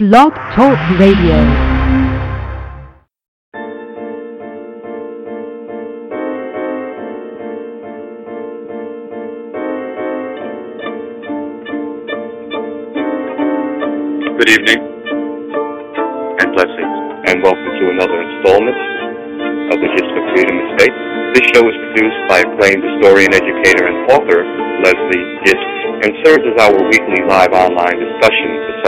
Blog Talk Radio. Good evening and blessings, and welcome to another installment of the Gist of Freedom Estate. This show is produced by acclaimed historian, educator, and author Leslie Gist, and serves as our weekly live online discussion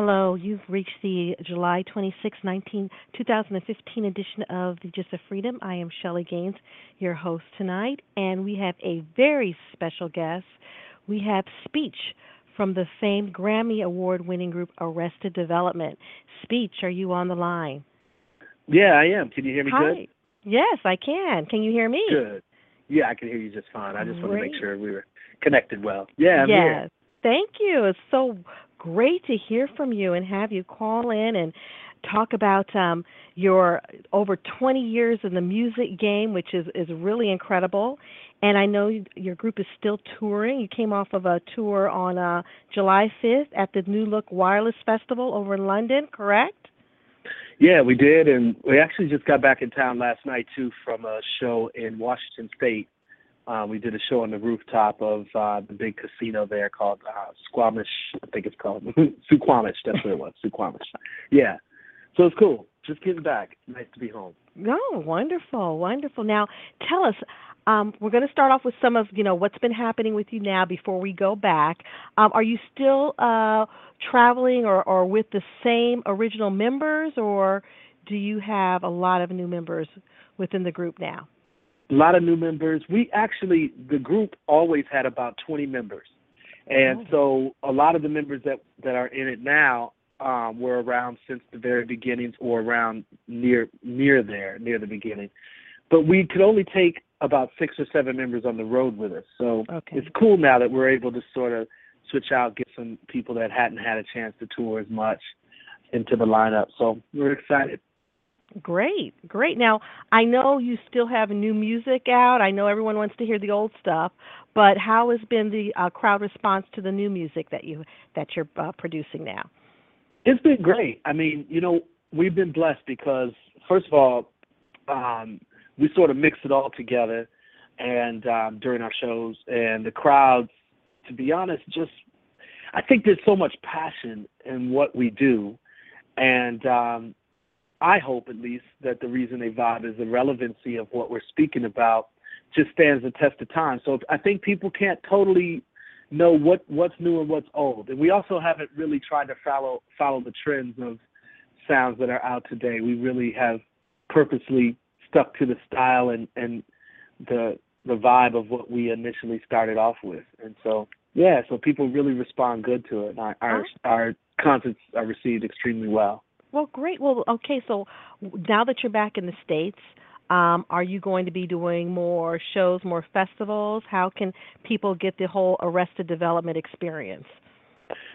Hello, you've reached the July 26, 19, 2015 edition of the Gist of Freedom. I am Shellie Gaines, your host tonight, and we have a very special guest. We have speech from the famed Grammy Award winning group Arrested Development. Speech, are you on the line? Yeah, I am. Can you hear me Hi. good? Yes, I can. Can you hear me? Good. Yeah, I can hear you just fine. I just want to make sure we were connected well. Yeah, I'm yes. here. Thank you. It's so great to hear from you and have you call in and talk about um, your over 20 years in the music game, which is, is really incredible. And I know you- your group is still touring. You came off of a tour on uh, July 5th at the New Look Wireless Festival over in London, correct? Yeah, we did, and we actually just got back in town last night too from a show in Washington State. Uh, we did a show on the rooftop of uh, the big casino there called uh, Squamish. I think it's called Suquamish. That's what it was, Suquamish. Yeah, so it's cool. Just getting back. Nice to be home. Oh, wonderful, wonderful. Now, tell us. Um, we're going to start off with some of you know what's been happening with you now before we go back. Um, are you still uh, traveling or, or with the same original members, or do you have a lot of new members within the group now? A lot of new members. We actually the group always had about 20 members, and so a lot of the members that that are in it now um, were around since the very beginnings or around near near there near the beginning. But we could only take about six or seven members on the road with us. So Okay. it's cool now that we're able to sort of switch out, get some people that hadn't had a chance to tour as much into the lineup. So we're excited. Great, great. Now, I know you still have new music out. I know everyone wants to hear the old stuff, but how has been the uh, crowd response to the new music that you that you're uh, producing now? It's been great. I mean, you know, we've been blessed because first of all, um, we sort of mix it all together and um, during our shows and the crowds, to be honest, just I think there's so much passion in what we do and um I hope at least that the reason they vibe is the relevancy of what we're speaking about just stands the test of time. So I think people can't totally know what what's new and what's old. And we also haven't really tried to follow follow the trends of sounds that are out today. We really have purposely stuck to the style and and the the vibe of what we initially started off with. And so yeah, so people really respond good to it. And Our our, our concerts are received extremely well. Well, great. Well, okay. So now that you're back in the states, um, are you going to be doing more shows, more festivals? How can people get the whole Arrested Development experience?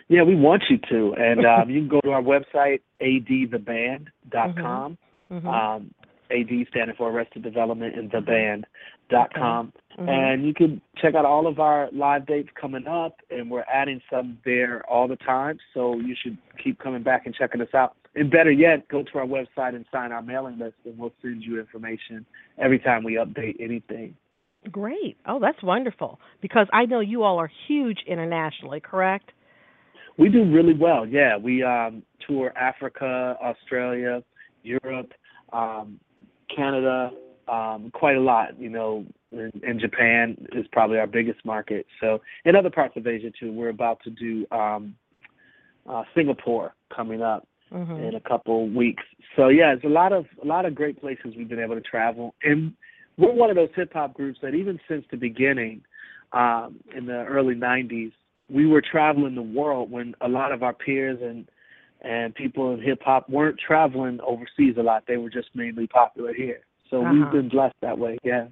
Yeah, we want you to. And um, you can go to our website, adtheband.com. Mhm. Um, AD standing for Arrested Development and theband.com. Mhm. And you can check out all of our live dates coming up, and we're adding some there all the time. So you should keep coming back and checking us out. And better yet, go to our website and sign our mailing list, and we'll send you information every time we update anything. Great. Oh, that's wonderful. Because I know you all are huge internationally, correct? We do really well. Yeah, we um, tour Africa, Australia, Europe, um, Canada, um, quite a lot. You know, and, and Japan is probably our biggest market. So, in other parts of Asia too. We're about to do um, uh, Singapore coming up Mhm. in a couple weeks. So yeah, it's a lot of a lot of great places we've been able to travel, and we're one of those hip hop groups that even since the beginning, um, in the early '90s, we were traveling the world when a lot of our peers and and people in hip hop weren't traveling overseas a lot. They were just mainly popular here. So Uh-huh. we've been blessed that way. Yeah.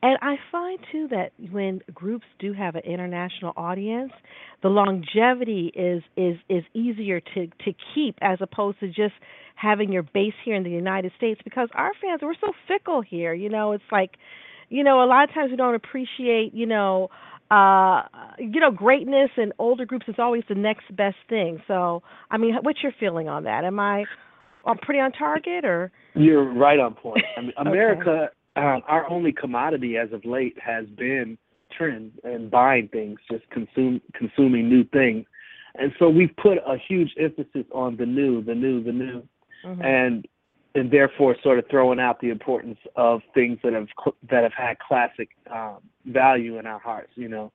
And I find too that when groups do have an international audience, the longevity is is is easier to to keep as opposed to just having your base here in the United States because our fans we're so fickle here. You know, it's like, you know, a lot of times we don't appreciate, you know, uh you know greatness and older groups is always the next best thing. So, I mean, what's your feeling on that? Am I I'm pretty on target or You're right on point. I mean. America, um, our only commodity as of late has been trend and buying things, just consume consuming new things, and so we've put a huge emphasis on the new, the new, the new, Mhm. and and therefore sort of throwing out the importance of things that have cl- that have had classic um, value in our hearts. You know,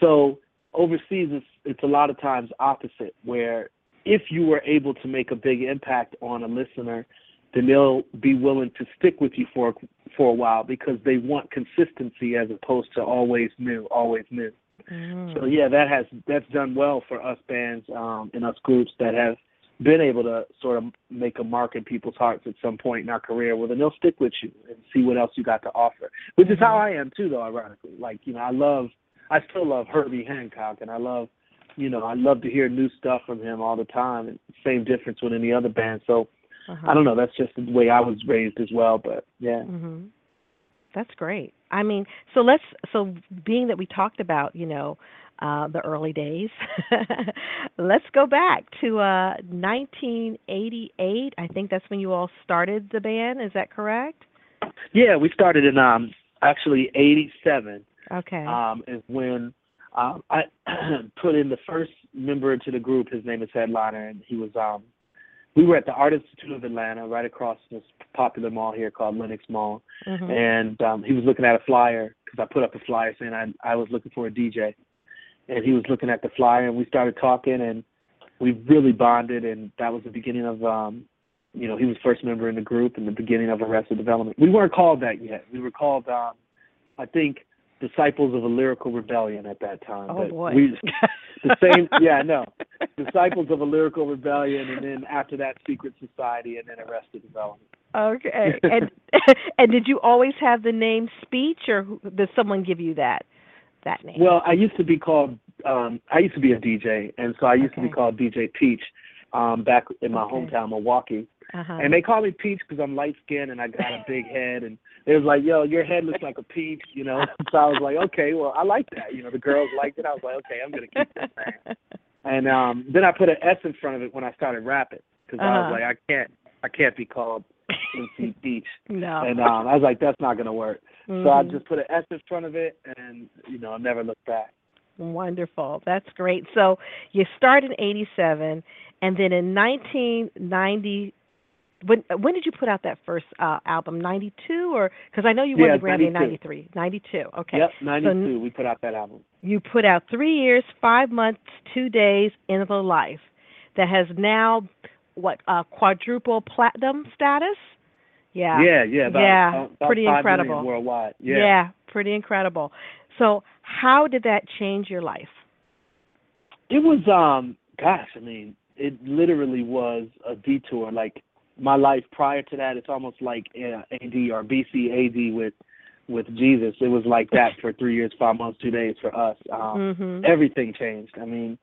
so overseas it's it's a lot of times opposite where if you were able to make a big impact on a listener then they'll be willing to stick with you for for a while because they want consistency as opposed to always new always new. Mhm. so yeah that has that's done well for us bands um and us groups that have been able to sort of make a mark in people's hearts at some point in our career well then they'll stick with you and see what else you got to offer which is how i am too though ironically. Like you know i love i still love herbie hancock and i love you know i love to hear new stuff from him all the time and same difference with any other band. So Uh-huh. I don't know. That's just the way I was raised as well. But yeah, hmm That's great. I mean, so let's so being that we talked about, you know, uh the early days, let's go back to uh 1988. I think that's when you all started the band. Is that correct? yeah. We started in um actually '87 Okay. um is when um I put in the first member into the group. His name is Headliner, and he was um we were at the Art Institute of Atlanta, right across this popular mall here called Lenox Mall, Mhm. and um he was looking at a flyer because I put up a flyer saying I I was looking for a DJ, and he was looking at the flyer, and we started talking, and we really bonded, and that was the beginning of um you know he was first member in the group and the beginning of Arrested Development. We weren't called that yet. We were called um I think Disciples of a Lyrical Rebellion at that time. oh but boy. we the same yeah no, Disciples of a Lyrical Rebellion, and then after that, Secret Society, and then Arrested Development. okay. And and did you always have the name Speech, or did someone give you that that name? Well, I used to be called. Um, I used to be a DJ, and so I used to be called DJ Peach um, back in my Okay. hometown, Milwaukee. uh-huh. And they call me Peach because I'm light skinned and I got a big head. And they was like, "Yo, your head looks like a peach," you know. So I was like, "Okay, well, I like that." You know, the girls liked it. I was like, "Okay, I'm gonna keep this name." And um, then I put an S in front of it when I started rapping because I Uh-huh. was like, I can't, I can't be called MC Peach. no. And um, I was like, that's not gonna work. So I Mhm. just put an S in front of it, and you know, I never looked back. Wonderful. That's great. So you started in 87 and then in 1990 when when did you put out that first uh album 92 or cuz I know you won Yeah, the Grammy in 93. 92. Okay. Yep, '92. n- we put out that album. you put out 3 years, 5 months, 2 days in the life that has now what uh quadruple platinum status? Yeah. Yeah, yeah, about, Yeah, about, about pretty 5 million incredible. worldwide. yeah. Yeah. pretty incredible. So how did that change your life? It was, um, gosh, I mean, it literally was a detour. Like my life prior to that, it's almost like uh, AD or BC AD with with Jesus. It was like that for three years, five months, two days for us. Um, Mhm. everything changed. I mean,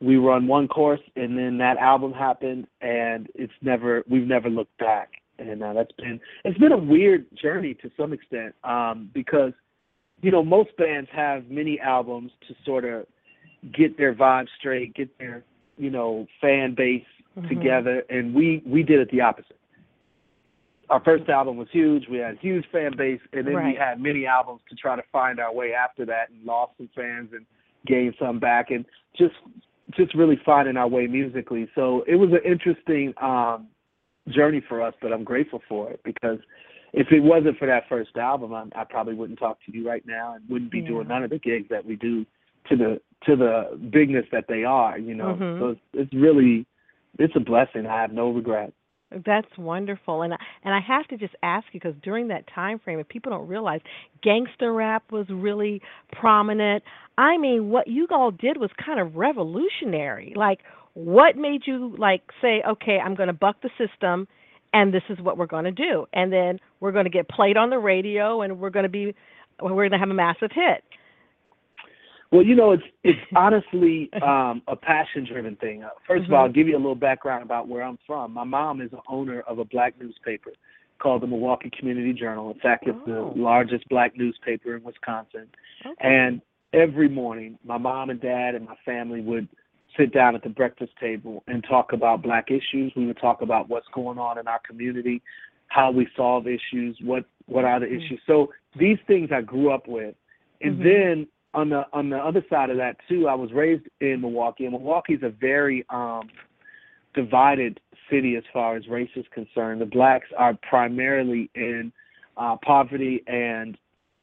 we were on one course, and then that album happened, and it's never we've never looked back. And uh, that's been it's been a weird journey to some extent um, because you know most bands have many albums to sort of get their vibe straight, get their you know fan base Mhm. together, and we we did it the opposite. Our first album was huge. We had a huge fan base, and then we had many albums to try to find our way after that, and lost some fans and gained some back, and just just really finding our way musically. So it was an interesting um, journey for us, but I'm grateful for it because if it wasn't for that first album, I, I probably wouldn't talk to you right now and wouldn't be Yeah. doing none of the gigs that we do to the to the bigness that they are. You know, Mhm. so it's, it's really it's a blessing. I have no regrets. That's wonderful, and I, and I have to just ask you because during that time frame, if people don't realize, gangster rap was really prominent. I mean, what you all did was kind of revolutionary. Like, what made you like say, okay, I'm going to buck the system, and this is what we're going to do, and then we're going to get played on the radio, and we're going to be we're going to have a massive hit. Well, you know, it's it's honestly um, a passion-driven thing. Uh, 1st mm-hmm. of all, I'll give you a little background about where I'm from. My mom is the owner of a black newspaper called the Milwaukee Community Journal. In fact, it's Oh. the largest black newspaper in Wisconsin. Okay. And every morning, my mom and dad and my family would sit down at the breakfast table and talk about black issues. We would talk about what's going on in our community, how we solve issues, what what are the Mhm. issues. So these things I grew up with. And Mhm. then on the on the other side of that too, I was raised in Milwaukee, and Milwaukee's a very um divided city as far as race is concerned. The blacks are primarily in uh, poverty and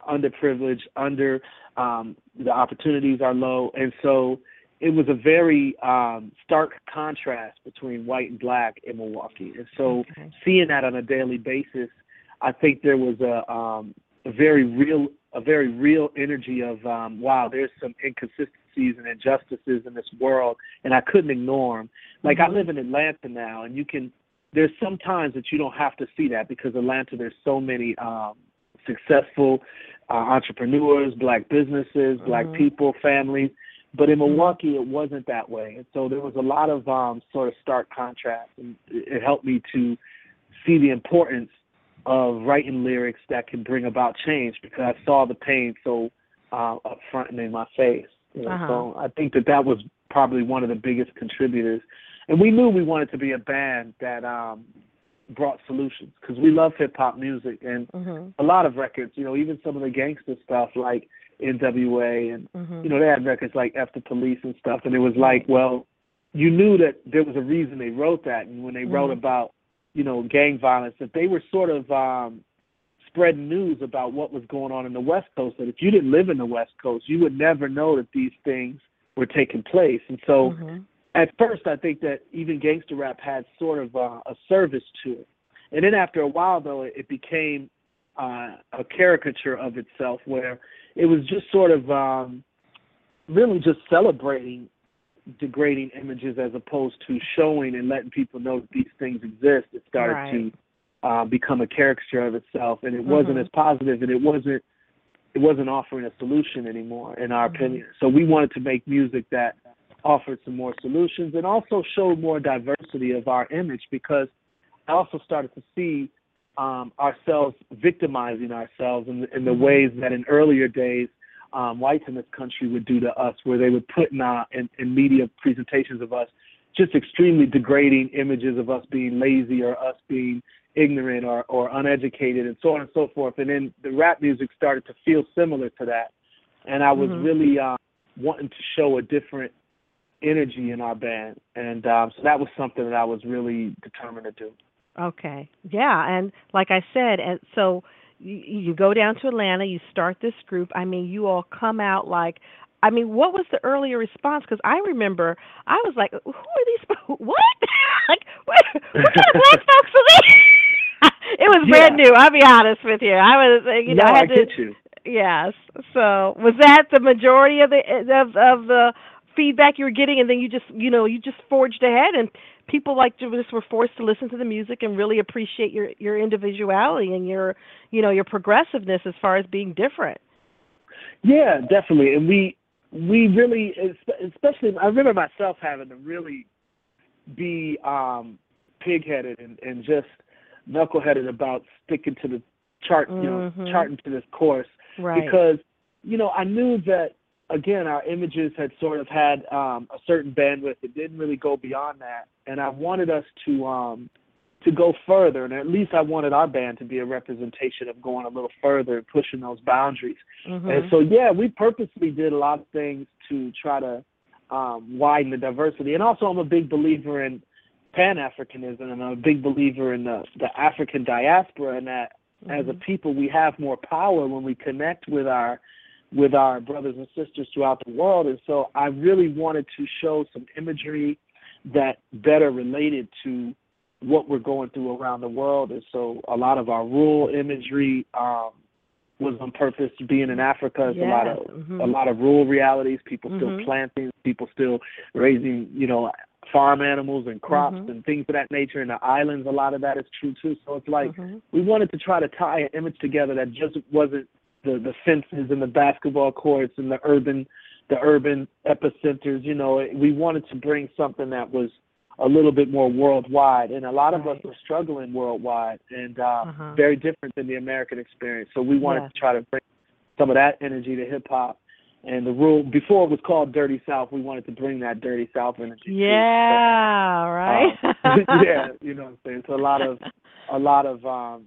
underprivileged, under um, the opportunities are low, and so it was a very um, stark contrast between white and black in Milwaukee. And so Okay. seeing that on a daily basis, I think there was a, um, a very real a very real energy of um, wow, there's some inconsistencies and injustices in this world, and I couldn't ignore them. Like I Mhm. live in Atlanta now, and you can. There's some times that you don't have to see that because Atlanta, there's so many um, successful uh, entrepreneurs, black businesses, black Mhm. people, families. But in Milwaukee, it wasn't that way, and so there was a lot of um, sort of stark contrast, and it helped me to see the importance of writing lyrics that can bring about change because I saw the pain so uh, up front and in my face. You know? Uh-huh. So I think that that was probably one of the biggest contributors, and we knew we wanted to be a band that um, brought solutions because we love hip hop music and Mhm. a lot of records. You know, even some of the gangster stuff like N.W.A. and Mhm. you know, they had records like F the Police and stuff, and it was like, well, you knew that there was a reason they wrote that, and when they wrote Mhm. about, you know, gang violence, that they were sort of um, spreading news about what was going on in the West Coast. That if you didn't live in the West Coast, you would never know that these things were taking place. And so, Mhm. at first, I think that even gangster rap had sort of uh, a service to it, and then after a while, though, it, it became uh, a caricature of itself, where it was just sort of um, really just celebrating degrading images as opposed to showing and letting people know that these things exist. It started Right. to uh, become a caricature of itself, and it wasn't Mhm. as positive, and it wasn't it wasn't offering a solution anymore, in our Mhm. opinion. So we wanted to make music that offered some more solutions and also showed more diversity of our image because I also started to see um, ourselves victimizing ourselves in, in the Mhm. ways that in earlier days um, whites in this country would do to us, where they would put in, our, in, in media presentations of us just extremely degrading images of us being lazy or us being ignorant or, or uneducated and so on and so forth. And then the rap music started to feel similar to that. And I was Mhm. really uh, wanting to show a different energy in our band. And um, so that was something that I was really determined to do. Okay. Yeah, and like I said, and so you, you go down to Atlanta, you start this group. I mean, you all come out like I mean, what was the earlier response? Because I remember I was like, "Who are these? What? like, what, what kind of black folks are these?" it was brand Yeah. new. I'll be honest with you. I was, uh, you know, no, I I had to. get you. Yes. So was that the majority of the of of the feedback you were getting, and then you just you know you just forged ahead, and people like just were forced to listen to the music and really appreciate your your individuality and your you know your progressiveness as far as being different. Yeah, definitely. And we we really, especially, I remember myself having to really be um, pig-headed and, and just knuckleheaded about sticking to the chart, you know, Mhm. charting to this course Right. because you know I knew that again our images had sort of had um, a certain bandwidth. It didn't really go beyond that, and I wanted us to um, to go further, and at least I wanted our band to be a representation of going a little further and pushing those boundaries. Mhm. And so, yeah, we purposely did a lot of things to try to um, widen the diversity. And also, I'm a big believer in Pan Africanism, and I'm a big believer in the, the African diaspora, and that as a Mhm. people, we have more power when we connect with our with our brothers and sisters throughout the world. And so, I really wanted to show some imagery that better related to what we're going through around the world. And so, a lot of our rural imagery. Um, was on purpose being in Africa. It's a lot Yes, of mhm. a lot of rural realities. People still Mhm. planting, people still raising, you know, farm animals and crops Mhm. and things of that nature. In the islands, a lot of that is true too. So it's like Mhm. we wanted to try to tie an image together that just wasn't the the fences and the basketball courts and the urban the urban epicenters. You know, we wanted to bring something that was a little bit more worldwide, and a lot of Right. us are struggling worldwide and uh, Uh-huh. very different than the American experience. So we wanted Yes. to try to bring some of that energy to hip hop. And the rule before it was called Dirty South, we wanted to bring that Dirty South energy. Yeah, right. Um, yeah, you know what I'm saying. So a lot of a lot of um,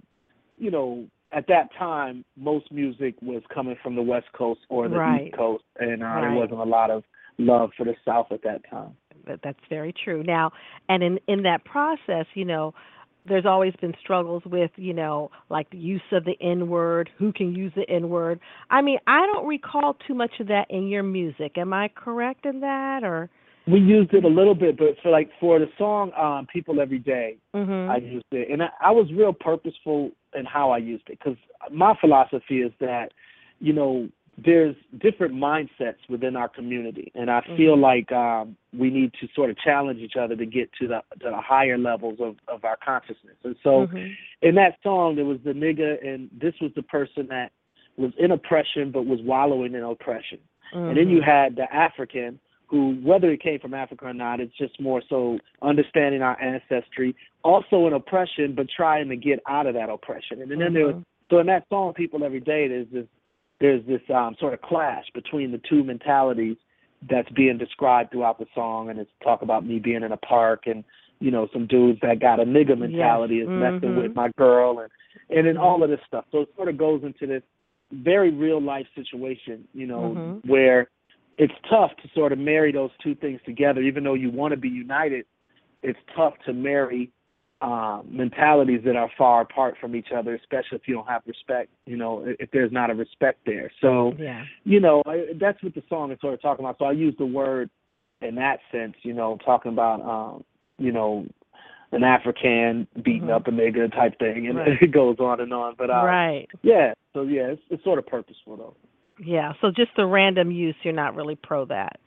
you know, at that time most music was coming from the West Coast or the Right. East Coast and uh, Right. there wasn't a lot of love for the South at that time. That- that's very true. Now, and in in that process, you know, there's always been struggles with, you know, like the use of the N word, who can use the N word. I mean, I don't recall too much of that in your music. Am I correct in that or We used it a little bit, but for like for the song um, "People Every Day," mhm. I used it, and I, I was real purposeful in how I used it because my philosophy is that, you know, there's different mindsets within our community, and I feel Mhm. like um, we need to sort of challenge each other to get to the to the higher levels of of our consciousness. And so, Mhm. in that song, there was the nigga, and this was the person that was in oppression but was wallowing in oppression. And then you Mhm. had the African who, whether it came from Africa or not, it's just more so understanding our ancestry, also an oppression, but trying to get out of that oppression. And then there was, so in that song, People Every Day, there's this, there's this um, sort of clash between the two mentalities that's being described throughout the song. And it's talk about me being in a park and, you know, some dudes that got a nigga mentality is messing Mhm. with my girl and, and then all of this stuff. So it sort of goes into this very real life situation, you know, Mhm. where it's tough to sort of marry those two things together, even though you want to be united. It's tough to marry uh, mentalities that are far apart from each other, especially if you don't have respect. You know, if- there's not a respect there. So, Yeah. you know, I, that's what the song is sort of talking about. So I use the word in that sense. You know, talking about, um, you know, an African beating Mhm. up a nigga type thing, and Right. it goes on and on. But uh, right. yeah, so yeah, it's, it's sort of purposeful though. Yeah. So just the random use, you're not really pro that.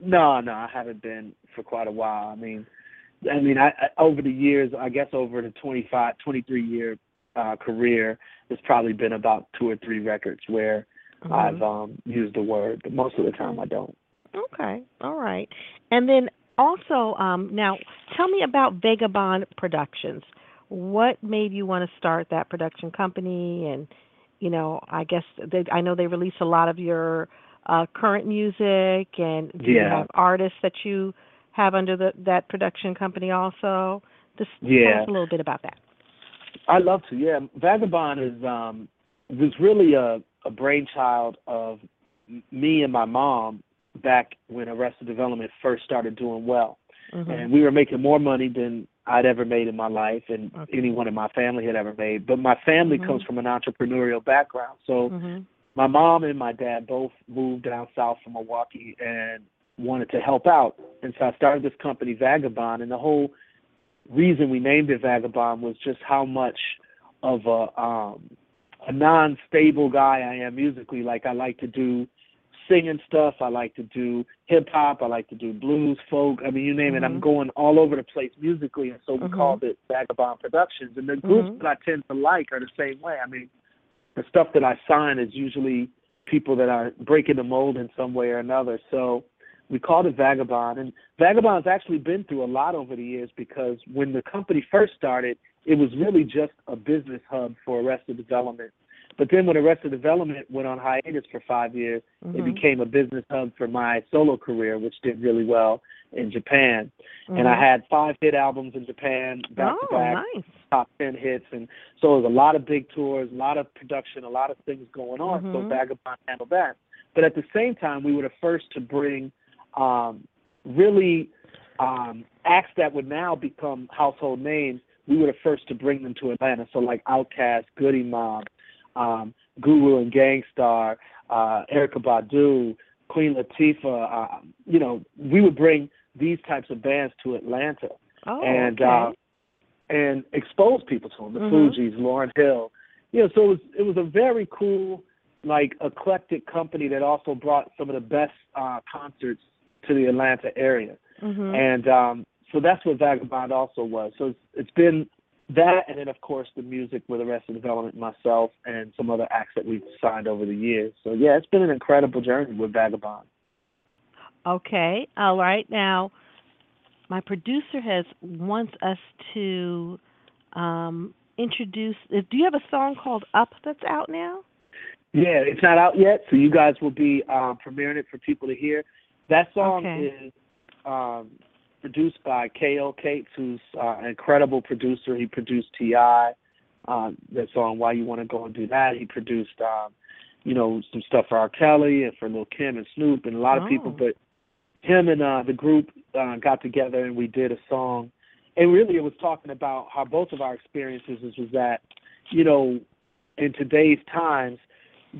No, no, I haven't been for quite a while. I mean, I mean, I, I over the years, I guess over the 25, 23 year uh, career, there's probably been about two or three records where Mhm. I've um, used the word, but most of the time I don't. Okay. All right. And then also, um, now tell me about Vagabond Productions. What made you want to start that production company? And you know, I guess they, I know they release a lot of your uh, current music. And do you Yeah. have artists that you have under the, that production company also? Just tell Yeah. us a little bit about that. I love to. Yeah, Vagabond is um was really a a brainchild of me and my mom back when Arrested Development first started doing well. Mhm. and we were making more money than I'd ever made in my life and Okay. anyone in my family had ever made. But my family Mhm. comes from an entrepreneurial background. So Mhm. my mom and my dad both moved down south from Milwaukee and wanted to help out. And so I started this company Vagabond and the whole reason we named it Vagabond was just how much of a um a non stable guy I am musically. Like I like to do singing stuff. I like to do hip hop. I like to do blues, folk. I mean, you name it. I'm Mhm. going all over the place musically, and so we Mhm. called it Vagabond Productions. And the groups Mhm. that I tend to like are the same way. I mean, the stuff that I sign is usually people that are breaking the mold in some way or another. So we called it Vagabond, and Vagabond's actually been through a lot over the years because when the company first started, it was really just a business hub for Arrested Development. But then when Arrested Development went on hiatus for five years, it Mhm. became a business hub for my solo career, which did really well in Japan. And I Mhm. had five hit albums in Japan back oh, to back, top ten hits, and so it was a lot of big tours, a lot of production, a lot of things going on. So Mhm. Vagabond handled that. But at the same time, we were the first to bring um, really um, acts that would now become household names. We were the first to bring them to Atlanta. So like Outkast, Goodie Mob, um, Guru and Gang Starr, uh, Erykah Badu, Queen Latifah. Uh, you know, we would bring these types of bands to Atlanta oh, and okay. uh, and expose people to them. The mm-hmm. Fugees, Lauryn Hill. You know, so it was it was a very cool, like eclectic company that also brought some of the best uh, concerts to the Atlanta area. Mm-hmm. And um, so that's what Vagabond also was. So it's, it's been that, and then of course the music with the rest of the Development, myself, and some other acts that we've signed over the years. So yeah, it's been an incredible journey with Vagabond. Okay, all right. Now, my producer has wants us to um, introduce. Uh, do you have a song called "Up" that's out now? Yeah, it's not out yet, so you guys will be um, premiering it for people to hear. That song okay. is um, produced by Khao Cates, who's uh, an incredible producer. He produced T.I. Uh, that song "Why You Want to Go and Do That." He produced, um, you know, some stuff for R. Kelly and for Lil Kim and Snoop and a lot of oh. people. But him and uh, the group uh, got together and we did a song, and really it was talking about how both of our experiences was that, you know, in today's times,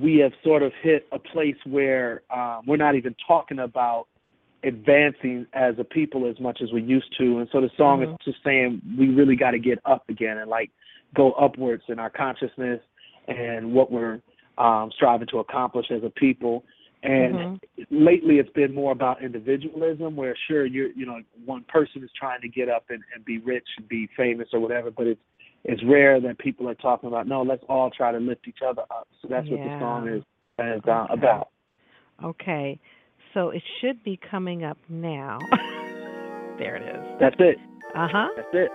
we have sort of hit a place where uh, we're not even talking about advancing as a people as much as we used to. And so the song mm-hmm. is just saying we really got to get up again and like go upwards in our consciousness and what we're um, striving to accomplish as a people. And mm-hmm. lately, it's been more about individualism, where sure you're you know one person is trying to get up and, and be rich and be famous or whatever, but it's it's rare that people are talking about no, let's all try to lift each other up. So that's yeah. what the song is, is uh, okay. about. Okay. So it should be coming up now. there it is. That's it. Uh huh. That's it.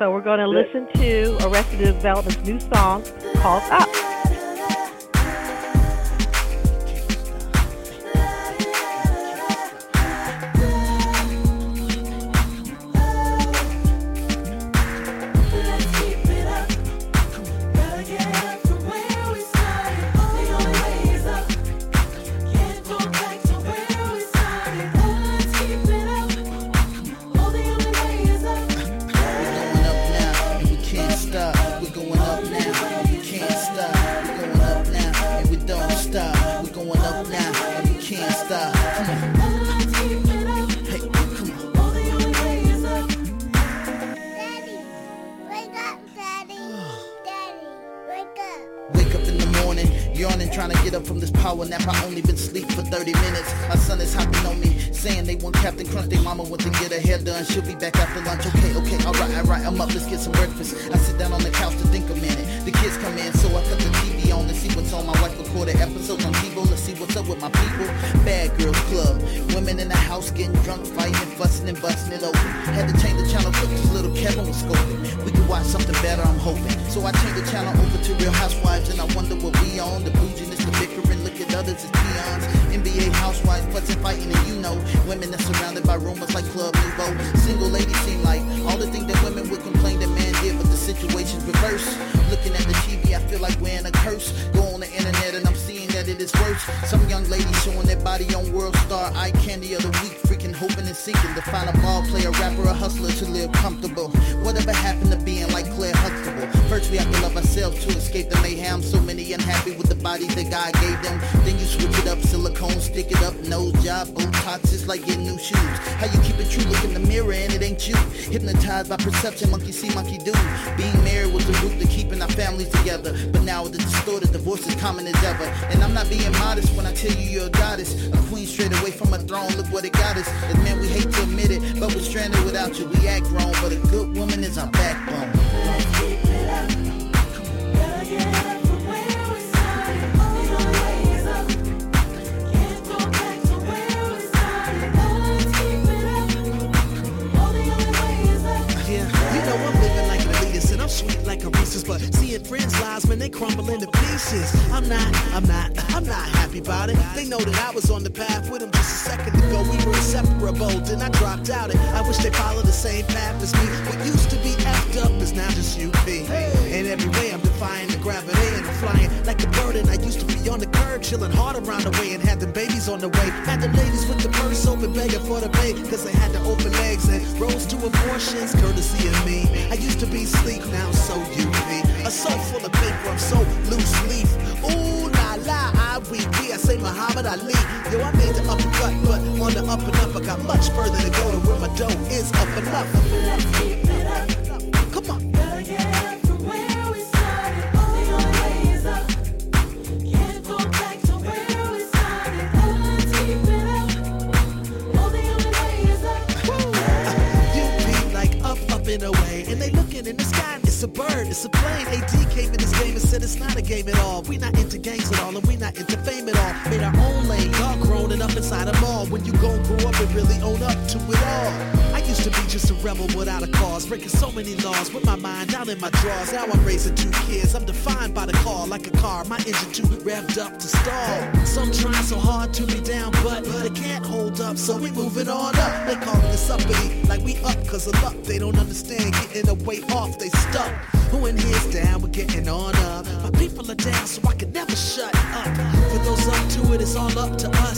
So we're going to listen it. to Arrested Development's new song called Up.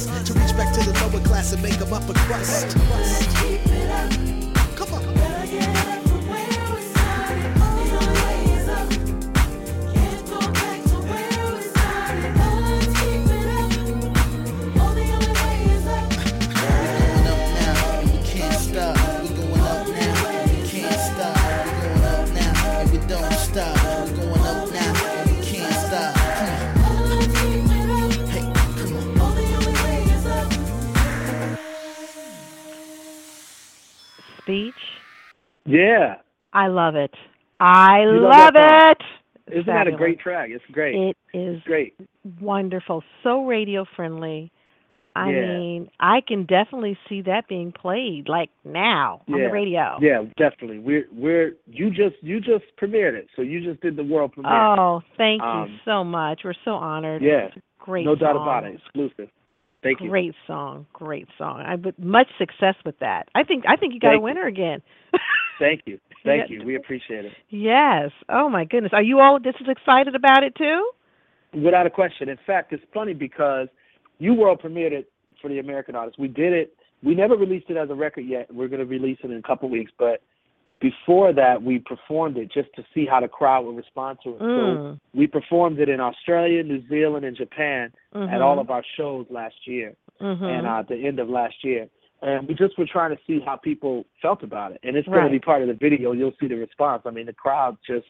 To reach back to the lower class and make them up a crust. Come on. Yeah. I love it. I You love love it. Isn't that a great track? It's great. It is It's great. wonderful. So radio friendly. I Yeah. mean, I can definitely see that being played like now on the radio. Yeah, definitely. We're we're you just you just premiered it, so you just did the world premiere. Oh, thank you Um, so much. We're so honored. yeah, great no doubt about it. Exclusive. Thank you. Great song. Great song. I but much success with that. I think I think you got Thank a you. winner again. Thank you. Thank you. We appreciate it. yes. Oh my goodness. Are you all just as excited about it too? Without a question. In fact, it's funny because you world premiered it for the American artists. We did it. We never released it as a record yet. We're going to release it in a couple weeks, but before that, we performed it just to see how the crowd would respond to it. So Mm. we performed it in Australia, New Zealand, and Japan Mhm. at all of our shows last year. Mhm. and uh, at the end of last year. And we just were trying to see how people felt about it. And it's going to be part of the video. You'll see the response. I mean, the crowd just,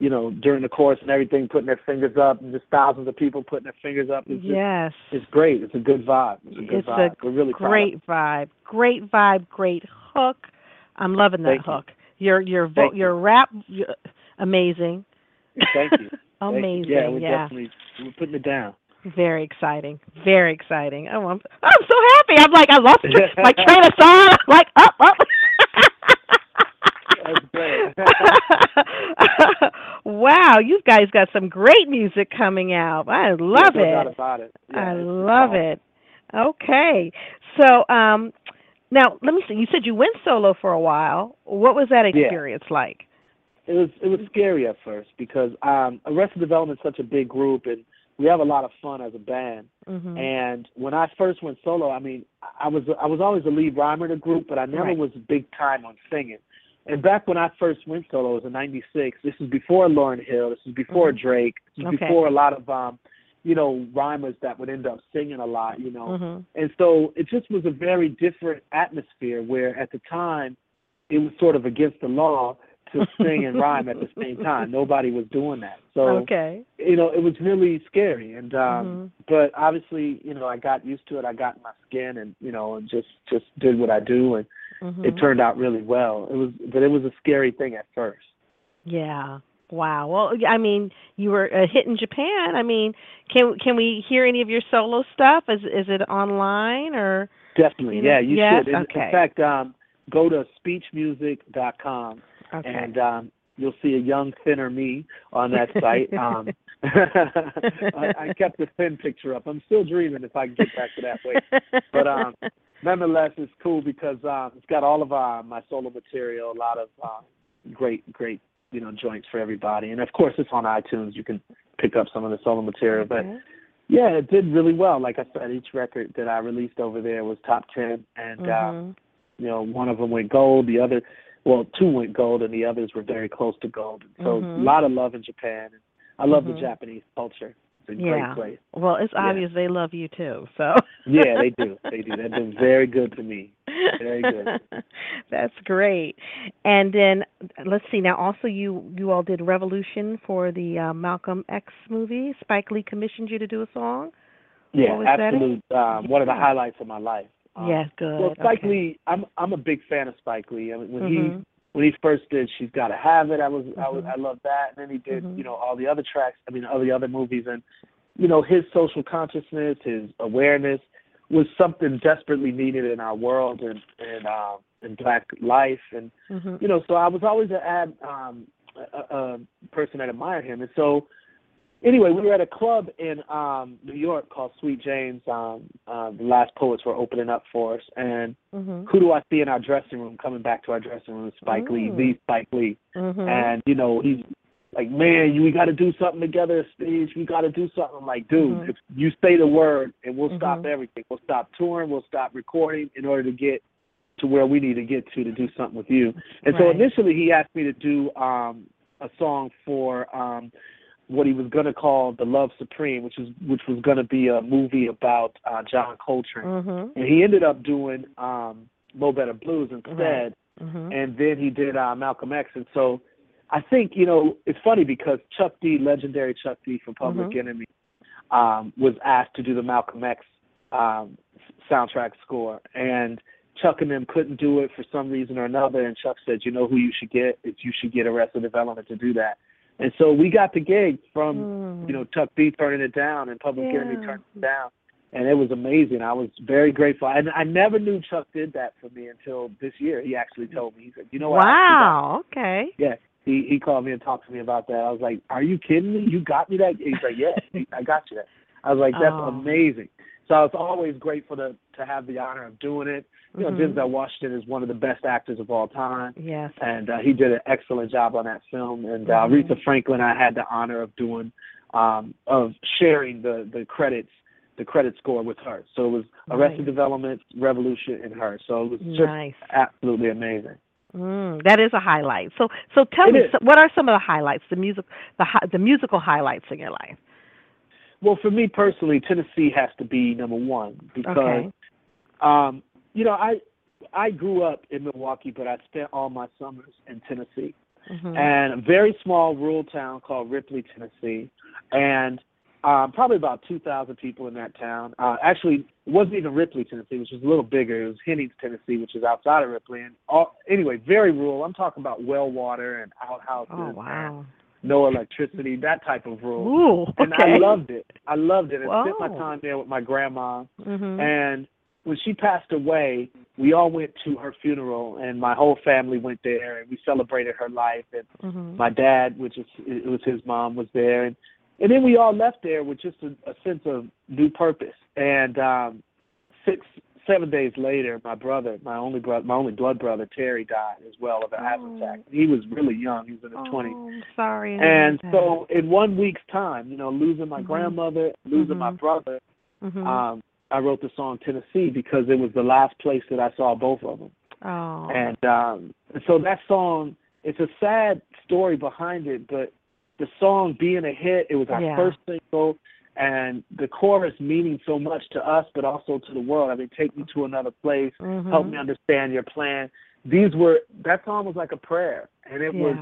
you know, during the chorus and everything, putting their fingers up, and just thousands of people putting their fingers up. It's, just, yes. it's great. It's a good vibe. It's a good It's a we're really great vibe. Great vibe. Great hook. I'm loving that Thank you. Your your vo- Thank you. your rap y- amazing. Thank you. Thank you. amazing. Yeah, we're yeah. definitely we're putting it down. Very exciting. Very exciting. Oh, I'm I'm so happy. I'm like I lost tra- my train of thought. I'm like up up. Wow, you guys got some great music coming out. I love yeah, no it. doubt about it. Yeah, I love awesome. it. Okay. So, um now let me see. You said you went solo for a while. What was that Yeah. experience like? it was it was scary at first because um Arrested Development is such a big group and we have a lot of fun as a band. Mhm. And when I first went solo, I mean, I was I was always the lead rhymer in the group, but I never Right. was big time on singing. And back when I first went solo, it was in '96. This is before Lauryn Hill. This is before Mhm. Drake. This is Okay. before a lot of um, you know, rhymers that would end up singing a lot. You know, Mhm. and so it just was a very different atmosphere where at the time it was sort of against the law to sing and rhyme at the same time. Nobody was doing that. So okay. you know, it was really scary and um Mhm. but obviously, you know, I got used to it, I got in my skin and, you know, and just just did what I do and Mhm. it turned out really well. It was but it was a scary thing at first. Yeah. Wow. Well, I mean, you were a hit in Japan. I mean, can can we hear any of your solo stuff? Is is it online or? Definitely. You know- yeah, you yes? should. In, Okay. in fact, um go to speechmusic.com Okay. and um you'll see a young thinner me on that site. Um I, I kept the thin picture up. I'm still dreaming if I can get back to that weight. but um nonetheless it's cool because um it's got all of our my solo material a lot of uh, great great you know joints for everybody and of course it's on itunes you can pick up some of the solo material but Okay. yeah it did really well like i said each record that i released over there was top 10 and uh Mhm. you know one of them went gold the other well two went gold and the others were very close to gold so Mhm. a lot of love in japan i love Mhm. the japanese culture it's a Yeah. great place Well, it's Yeah. obvious they love you too. So. yeah they do they do they've been very good to me Very good. That's great. And then let's see. Now, also you you all did Revolution for the uh, Malcolm X movie. Spike Lee commissioned you to do a song. Yeah, What was that in? absolute. Um, one of the highlights of my life. Um, yeah, good. Well, Spike okay. Lee, I'm I'm a big fan of Spike Lee. I mean, when Mhm. he when he first did She's Gotta Have It, I was I was. I loved that. And then he did, Mhm. you know, all the other tracks, I mean all the other movies and you know, his social consciousness, his awareness was something desperately needed in our world and and um in black life and Mhm. you know, so I was always an ad, um, a, a person that admired him, and so anyway, we were at a club in um, New York called Sweet James. Um, uh, the Last Poets were opening up for us, and Mhm. who do I see in our dressing room? Coming back to our dressing room, Spike Lee, Mm. the Spike Lee, Mhm. and you know he's like, man, you, we got to do something together, Steve. We got to do something. I'm like, dude, Mhm. if you say the word, and we'll stop Mhm. everything. We'll stop touring. We'll stop recording in order to get to where we need to get to to do something with you. And so initially he asked me to do um a song for um what he was gonna call The Love Supreme, which is which was gonna be a movie about uh John Coltrane. Mhm. And he ended up doing um Mo Better Blues instead Mhm. and then he did uh, Malcolm X. And so I think you know it's funny because Chuck D, legendary Chuck D from Public Mhm. Enemy, um, was asked to do the Malcolm X um, soundtrack score, and Chuck and them couldn't do it for some reason or another. And Chuck said, "You know who you should get? It's you should get Arrested Development to do that." And so we got the gig from Mm. you know Chuck D turning it down and Public Enemy Yeah. turning it down. And it was amazing. I was very grateful. And I never knew Chuck did that for me until this year. He actually told me. He said, "You know what? I actually got Wow. Okay. yeah, he he called me and talked to me about that. I was like, "Are you kidding me? You got me that?" He's like, "Yeah, I got you that." I was like, "That's Oh. amazing." So I was always grateful to to have the honor of doing it. You know, Mhm. Denzel Washington is one of the best actors of all time, Yes. and uh, he did an excellent job on that film. And uh, Mhm. Aretha Franklin, I had the honor of doing um, of sharing the the credits. The credit score with her, so it was Arrested Nice. Development, Revolution, and her. So it was just Nice. absolutely amazing. Mm, that is a highlight. So, so tell It me, so what are some of the highlights, the music, the the musical highlights in your life? Well, for me personally, Tennessee has to be number one because, Okay. um, you know, I I grew up in Milwaukee, but I spent all my summers in Tennessee, Mhm. and a very small rural town called Ripley, Tennessee, and um, probably about two thousand people in that town. Uh, actually, it wasn't even Ripley, Tennessee, which was a little bigger. It was Hennings, Tennessee, which is outside of Ripley, and all, anyway, very rural. I'm talking about well water and outhouses, Oh wow. no electricity, that type of rural Ooh. Okay. and I loved it. I loved it. I spent my time there with my grandma. Mhm. And when she passed away, we all went to her funeral, and my whole family went there, and we celebrated her life. And Mhm. my dad, which is it was his mom, was there, and and then we all left there with just a, a sense of new purpose. And um, six, seven days later, my brother, my only brother, my only blood brother, Terry, died as well of an asthma Oh. attack. He was really young; he was in his oh, twenties. I'm sorry. And so, in one week's time, you know, losing my Mhm. grandmother, losing my Mhm. brother. Mhm. um, I wrote the song Tennessee because it was the last place that I saw both of them. oh. And um, so that song, it's a sad story behind it, but the song being a hit, it was our Yeah. first single, and the chorus meaning so much to us, but also to the world. I mean, take me to another place, Mhm. help me understand your plan. These were that song was like a prayer, and it was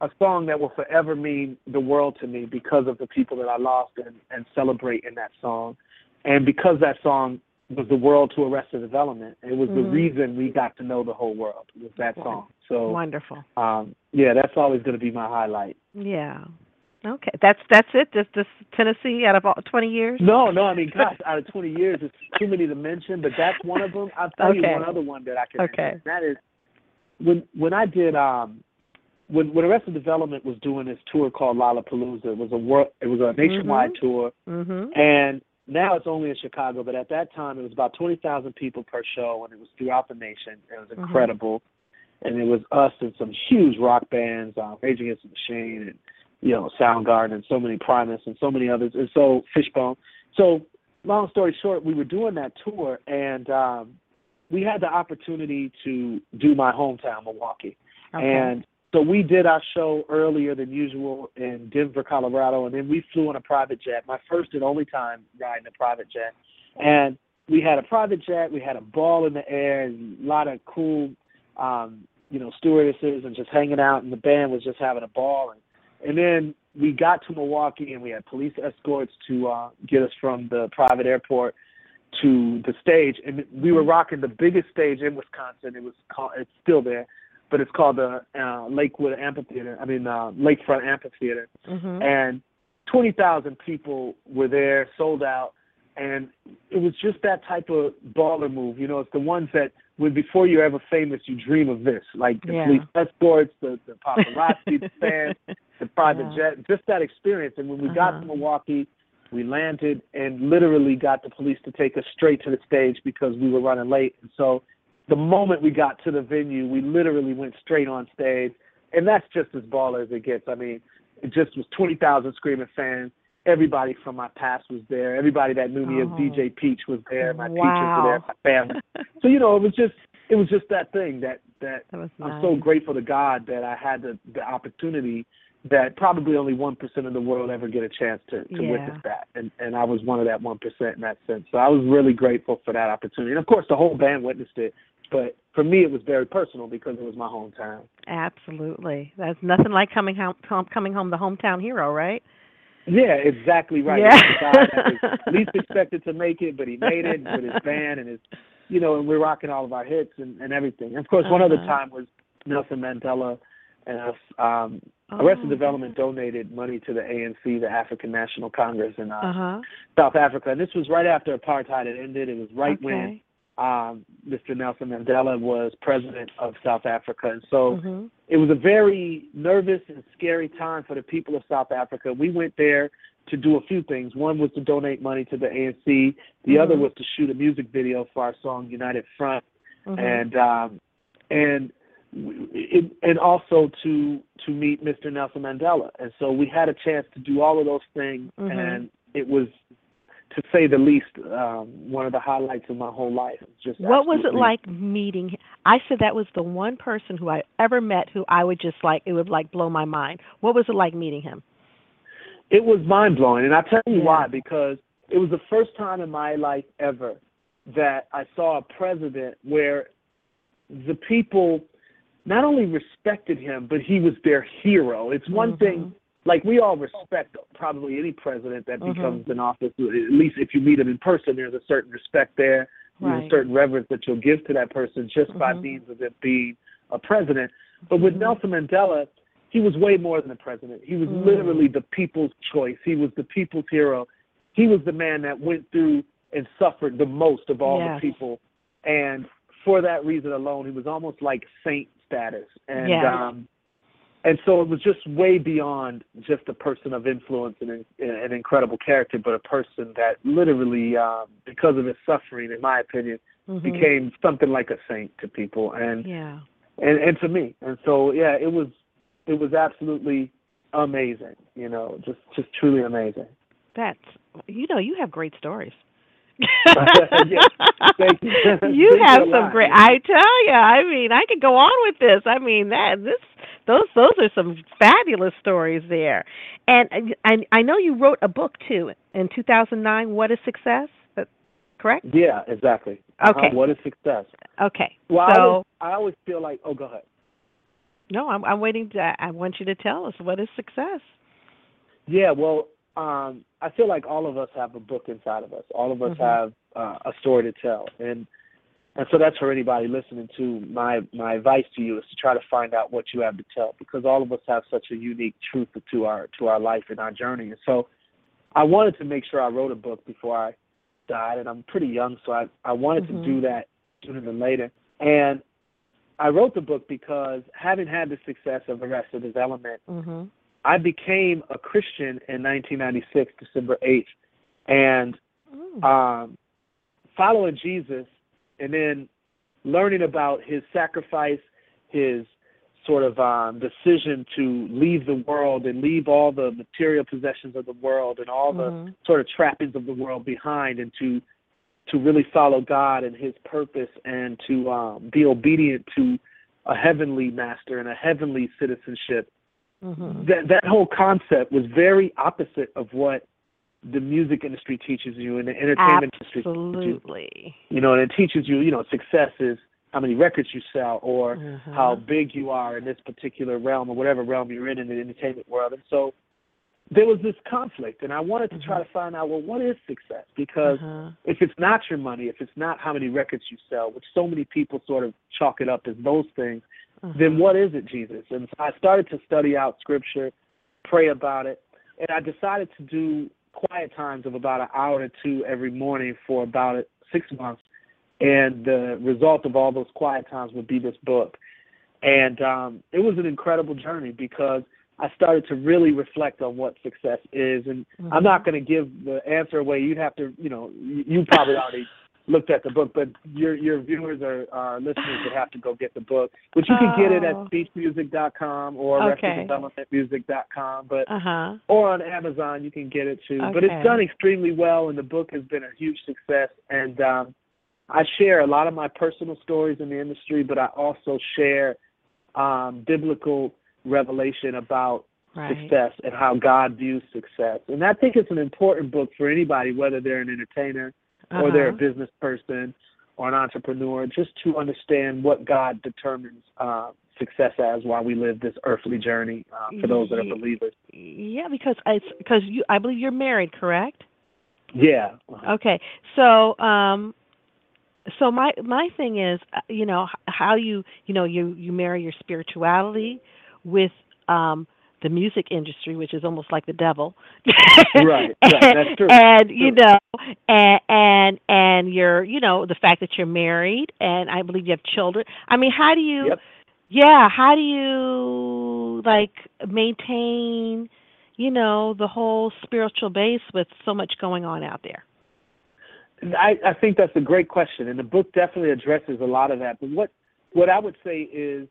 a song that will forever mean the world to me because of the people that I lost and, and celebrate in that song. And because that song was the world to Arrested Development, it was the Mhm. reason we got to know the whole world was that song. So Wonderful. um yeah, that's always gonna be my highlight. Yeah. Okay. That's that's it. Just this Tennessee out of all, 20 years. No, no, I mean gosh, out of twenty years it's too many to mention, but that's one of them. I'll tell Okay. you one other one that I can Okay. mention. That is when when I did um when when Arrested Development was doing this tour called Lollapalooza, it was a world it was a nationwide Mhm. tour Mhm. and now it's only in Chicago, but at that time it was about twenty thousand people per show and it was throughout the nation. It was Mhm. incredible. And it was us and some huge rock bands, uh, Rage Against the Machine and you know, Soundgarden and so many Primus and so many others and so Fishbone. So long story short, we were doing that tour and um we had the opportunity to do my hometown, Milwaukee. Okay. And so we did our show earlier than usual in Denver, Colorado, and then we flew on a private jet, my first and only time riding a private jet. And we had a private jet, we had a ball in the air, and a lot of cool, um, you know, stewardesses and just hanging out, and the band was just having a ball. And, and then we got to Milwaukee, and we had police escorts to uh, get us from the private airport to the stage, and we were rocking the biggest stage in Wisconsin. It was called, it's still there, but it's called the uh, Lakewood Amphitheater. I mean, uh, Lakefront Amphitheater, Mhm. and twenty thousand people were there, sold out, and it was just that type of baller move. You know, it's the ones that when before you're ever famous, you dream of this, like the Yeah. police escorts, the, the paparazzi, the fans, the private Yeah. jet, just that experience. And when we got Uh-huh. to Milwaukee, we landed and literally got the police to take us straight to the stage because we were running late. And so the moment we got to the venue, we literally went straight on stage. And that's just as baller as it gets. I mean, it just was 20,000 screaming fans. Everybody from my past was there. Everybody that knew me Oh. as DJ Peach was there. My teachers Wow. were there. My family. So you know, it was just it was just that thing that that That was I'm so grateful to God that I had the the opportunity that probably only one percent of the world ever get a chance to to Yeah. witness that, and and I was one of that one percent in that sense. So I was really grateful for that opportunity, and of course the whole band witnessed it. But for me, it was very personal because it was my hometown. Absolutely. that's nothing like coming home, coming home the hometown hero, right? Yeah, exactly right. Yeah. It was the guy that was least expected to make it, but he made it with his band and his, you know, and we're rocking all of our hits and, and everything. And of course, one other Uh-huh. time was Nelson Mandela and us. Um, Arrested Oh. Development donated money to the ANC, the African National Congress in uh, Uh-huh. South Africa, and this was right after apartheid had ended. It was right when okay. Um, Mr. Nelson Mandela was president of South Africa, and so Mhm. it was a very nervous and scary time for the people of South Africa. We went there to do a few things. One was to donate money to the ANC. The other Mhm. was to shoot a music video for our song United Front, Mhm. and um, and it, and also to to meet Mr. Nelson Mandela. And so we had a chance to do all of those things, Mhm. and it was. To say the least, um, one of the highlights of my whole life. Just What was it like meeting? I said that was the one person who I ever met who I would just like it would like blow my mind. What was it like meeting him? it was mind blowing, and I'll tell you Yeah. why. Because it was the first time in my life ever that I saw a president where the people not only respected him, but he was their hero. It's one Mhm. thing, like we all respect probably any president that Mhm. becomes in office. At least if you meet him in person, there's a certain respect there. There's Right. a certain reverence that you'll give to that person just by Mhm. means of it being a president. But with Mhm. Nelson Mandela, he was way more than a president. He was Mm. literally the people's choice. He was the people's hero. He was the man that went through and suffered the most of all Yes. the people. And for that reason alone, he was almost like saint status. And Yes. um and so it was just way beyond just a person of influence and an, incredible character, but a person that literally, um, because of his suffering, in my opinion, Mhm. became something like a saint to people. And Yeah. and and to me. And so yeah, it was it was absolutely amazing. You know, just just truly amazing. That's you know you have great stories. Yes, you. you have some great. I tell you, I mean, I could go on with this. I mean, that this those those are some fabulous stories there. And I I know you wrote a book too in 2009. What is success? Correct? Yeah, exactly. Uh-huh. Okay. What is success? Okay. Well, I always, I always feel like. Oh, go ahead. no, I'm I'm waiting. To, I want you to tell us what is success. Yeah, well, um, I feel like all of us have a book inside of us. All of us Mhm. have uh, a story to tell, and and so that's for anybody listening to. My my advice to you is to try to find out what you have to tell, because all of us have such a unique truth to our to our life and our journey. And so, I wanted to make sure I wrote a book before I died, and I'm pretty young, so I I wanted Mhm. to do that sooner than later. And I wrote the book because having had the success of Arrested Development Mhm. I became a Christian in 1996, December 8th, and Mm. um, following Jesus, and then learning about his sacrifice, his sort of um, decision to leave the world and leave all the material possessions of the world and all the Mhm. sort of trappings of the world behind, and to to really follow God and His purpose, and to um, be obedient to a heavenly master and a heavenly citizenship Mhm. that that whole concept was very opposite of what the music industry teaches you and the entertainment industry teaches you. Absolutely. You know, and it teaches you, you know, success is how many records you sell or Mhm. how big you are in this particular realm or whatever realm you're in in the entertainment world. And so there was this conflict and I wanted to try to find out well what is success? Because Uh-huh. if it's not your money, if it's not how many records you sell, which so many people sort of chalk it up as those things, then what is it, Jesus? And so I started to study out scripture, pray about it, and I decided to do quiet times of about an hour to two every morning for about six months. And the result of all those quiet times would be this book. And um, it was an incredible journey because I started to really reflect on what success is. And Mm-hmm. I'm not going to give the answer away. You'd have to, you know, you you probably already looked at the book, but your your viewers or our listeners would have to go get the book, which you can get it at Oh. speechmusic.com or Okay. arresteddevelopmentmusic.com. But Uh huh. or on Amazon, you can get it too. But it's done extremely well, and the book has been a huge success. And um, I share a lot of my personal stories in the industry, but I also share um, biblical revelation about Right. success and how God views success. And I think it's an important book for anybody, whether they're an entertainer or they're a Uh-huh. business person or an entrepreneur, just to understand what God determines uh, success as while we live this earthly journey uh, for those that are believers. Yeah, because it's because you. I believe you're married, correct? Yeah. Uh-huh. Okay. So, um, so my my thing is, uh, you know, how you you know you you marry your spirituality with um the music industry, which is almost like the devil. Right, right, that's true. And you know, and and and you're you know the fact that you're married, and I believe you have children. I mean, how do you? Yep. Yeah, how do you like maintain, you know, the whole spiritual base with so much going on out there? I, I think that's a great question, and the book definitely addresses a lot of that. But what what I would say is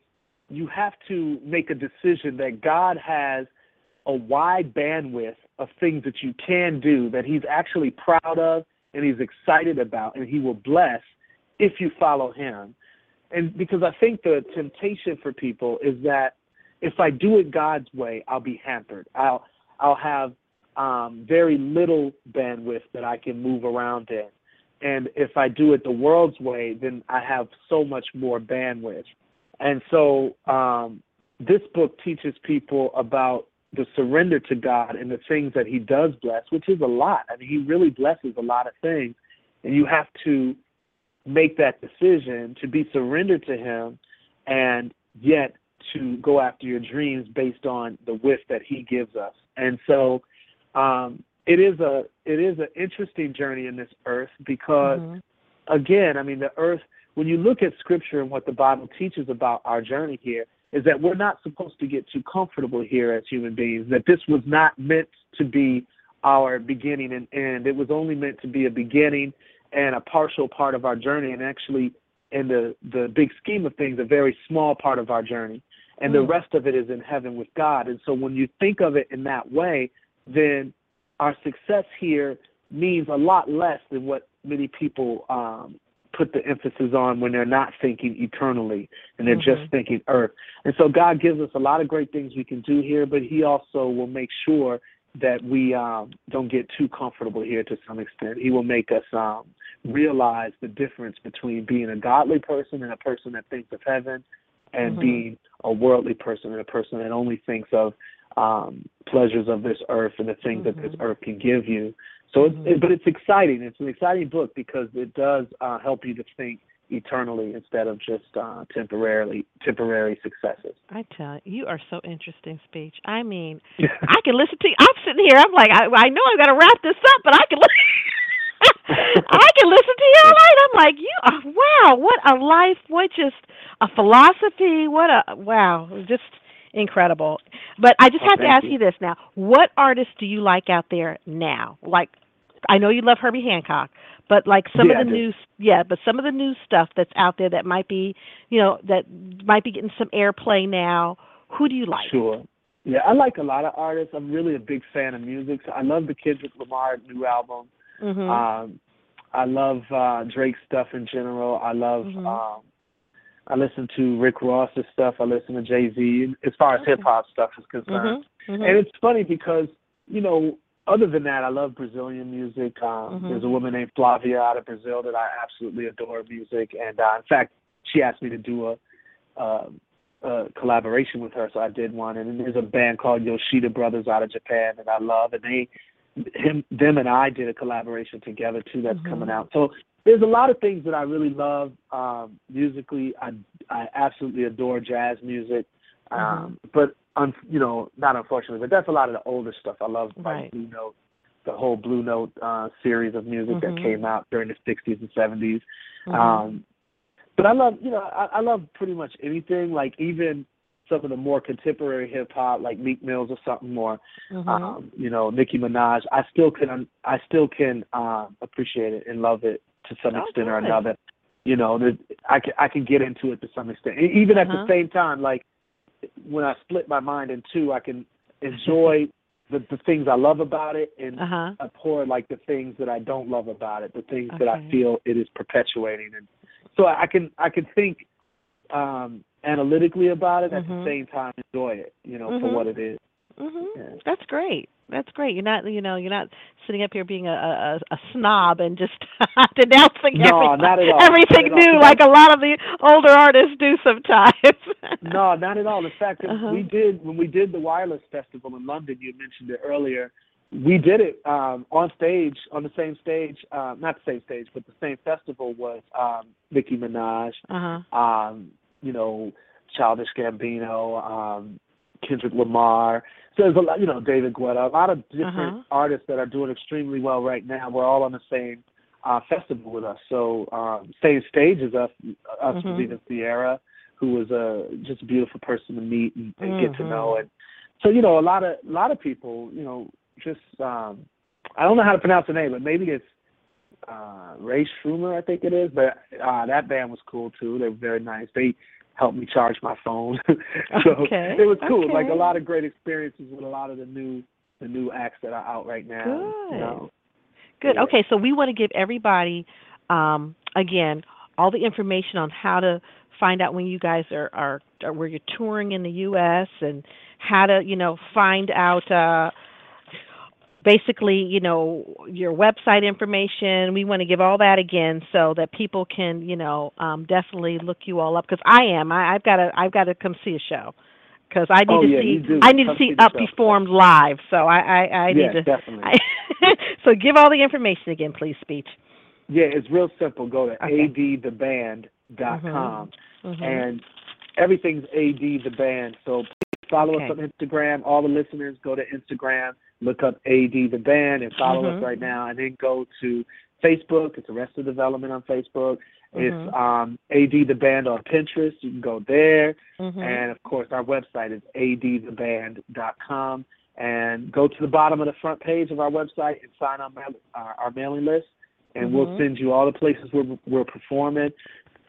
you have to make a decision that God has a wide bandwidth of things that you can do that He's actually proud of and He's excited about, and He will bless if you follow Him. And because I think the temptation for people is that if I do it God's way, I'll be hampered. I'll I'll have um, very little bandwidth that I can move around in. And if I do it the world's way, then I have so much more bandwidth. And so um, this book teaches people about the surrender to God and the things that He does bless, which is a lot. I mean, He really blesses a lot of things. And you have to make that decision to be surrendered to Him and yet to go after your dreams based on the width that He gives us. And so um, it is a it is an interesting journey in this earth because Mhm. again, I mean the earth when you look at scripture and what the Bible teaches about our journey here is that we're not supposed to get too comfortable here as human beings, that this was not meant to be our beginning and end. It was only meant to be a beginning and a partial part of our journey and actually in the the big scheme of things a very small part of our journey and the Mm. rest of it is in heaven with God. And so when you think of it in that way, then our success here means a lot less than what many people um, put the emphasis on when they're not thinking eternally and they're Mhm. just thinking earth. And so God gives us a lot of great things we can do here, but He also will make sure that we um, don't get too comfortable here to some extent. He will make us um, realize the difference between being a godly person and a person that thinks of heaven and Mhm. being a worldly person and a person that only thinks of um, pleasures of this earth and the things that this Mhm. earth can give you. So, it's, it, but it's exciting. It's an exciting book because it does uh, help you to think eternally instead of just uh, temporarily temporary successes. I tell you, you are so interesting, speech. I mean, I can listen to you. I'm sitting here. I'm like, I, I know I've got to wrap this up, but I can listen. I can listen to you all night. I'm like, you are wow. What a life. What just a philosophy. What a wow. Just incredible. But I just Oh, have to ask you. you this now. What artists do you like out there now? Like, I know you love Herbie Hancock, but like some Yeah, of the new, yeah, but some of the new stuff that's out there that might be, you know, that might be getting some airplay now. Who do you like? Sure. Yeah, I like a lot of artists. I'm really a big fan of music. So I love the Kendrick Lamar new album. Mhm. Um, I love uh, Drake's stuff in general. I love. Mhm. Um, I listen to Rick Ross's stuff. I listen to Jay Z. As far as Okay. hip hop stuff is concerned, Mhm. Mhm. and it's funny because you know, other than that, I love Brazilian music. Um, Mhm. There's a woman named Flavia out of Brazil that I absolutely adore music, and uh, in fact, she asked me to do a. Uh, a collaboration with her, so I did one. And then there's a band called Yoshida Brothers out of Japan that I love, and they, him, them, and I did a collaboration together too. That's Mhm. coming out. So there's a lot of things that I really love um, musically. I I absolutely adore jazz music, um, Mhm. but un, you know, not unfortunately, but that's a lot of the older stuff. I love like Right. Blue Note, the whole Blue Note uh, series of music Mhm. that came out during the '60s and '70s. Mhm. Um, but I love, you know, I, I love pretty much anything. Like even some of the more contemporary hip hop, like Meek Mills or something more. Mhm. Um, you know, Nicki Minaj. I still can, I still can um, appreciate it and love it to some Oh, extent or another. You know, I can, I can get into it to some extent. Even at Uh-huh. the same time, like when I split my mind in two, I can enjoy the the things I love about it and uh-huh. abhor like the things that I don't love about it, the things that I feel it is perpetuating, and so I can I can think um, analytically about it at Mhm. the same time enjoy it, you know, for Mhm. what it is. Mhm. That's great. That's great. You're not, you know, you're not sitting up here being a a, a snob and just denouncing No, everything, not at all. everything Not at all. new, like a lot of the older artists do sometimes. No, not at all. In fact, Uh-huh. we did when we did the Wireless Festival in London. You mentioned it earlier. We did it um, on stage, on the same stage, uh, not the same stage, but the same festival was um, Nicki Minaj, Uh huh. um, you know, Childish Gambino, um, Kendrick Lamar. So there's a lot, you know, David Guetta, a lot of different Uh-huh. artists that are doing extremely well right now. We're all on the same uh, festival with us. So um, same stage as us, us Mhm. was even Ciara, who was a just a beautiful person to meet and, and get to know. And so you know, a lot of a lot of people, you know, just um, I don't know how to pronounce the name, but maybe it's uh Ray Schumer, I think it is. But uh that band was cool too. They were very nice. They helped me charge my phone. so Okay, it was cool. Like a lot of great experiences with a lot of the new the new acts that are out right now. Good. You know. Good. Yeah. Okay, so we want to give everybody, um, again, all the information on how to find out when you guys are, are, are where you're touring in the U.S. and how to, you know, find out. Uh, basically, you know, your website information. We want to give all that again so that people can, you know, um, definitely look you all up. Because I am, I, I've got to, I've got to come see a show. Because I need Oh, to yeah, see. I need Come to see see Up. Performed live. So I, I, I yeah, need to. definitely. I, so give all the information again, please, speech. yeah, it's real simple. Go to Okay. adtheband.com Mhm. and everything's AD the band. So please follow us on Instagram. All the listeners go to Instagram, look up AD the band, and follow Mhm. us right now. And then go to Facebook. It's Arrested Development on Facebook. Mhm. It's um, AD the band on Pinterest. You can go there. Mhm. And of course, our website is adtheband.com. And go to the bottom of the front page of our website and sign on our, our, mailing list, and we'll Mhm. send you all the places we're, we're performing.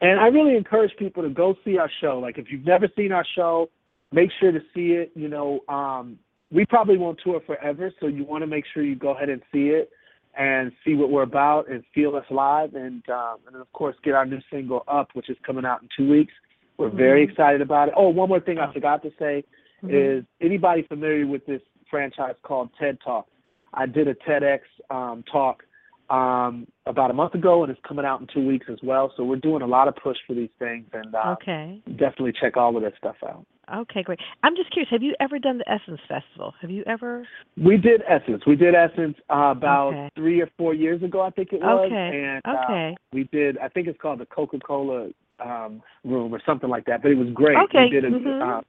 And I really encourage people to go see our show. Like, if you've never seen our show, make sure to see it. You know, um, we probably won't tour forever, so you want to make sure you go ahead and see it and see what we're about and feel us live. And um, and then of course, get our new single up, which is coming out in two weeks. We're very Mhm. excited about it. Oh, one more thing. I forgot to say Mhm. is anybody familiar with this franchise called TED Talk? I did a TEDx um, talk um, about a month ago, and it's coming out in two weeks as well. So we're doing a lot of push for these things, and uh, Okay. definitely check all of that stuff out. Okay, great. I'm just curious. Have you ever done the Essence Festival? Have you ever? We did Essence. We did Essence uh, about Okay. three or four years ago, I think it was. Okay. And uh, Okay. we did. I think it's called the Coca Cola um, Room or something like that. But it was great. Okay, We did a, mhm. uh,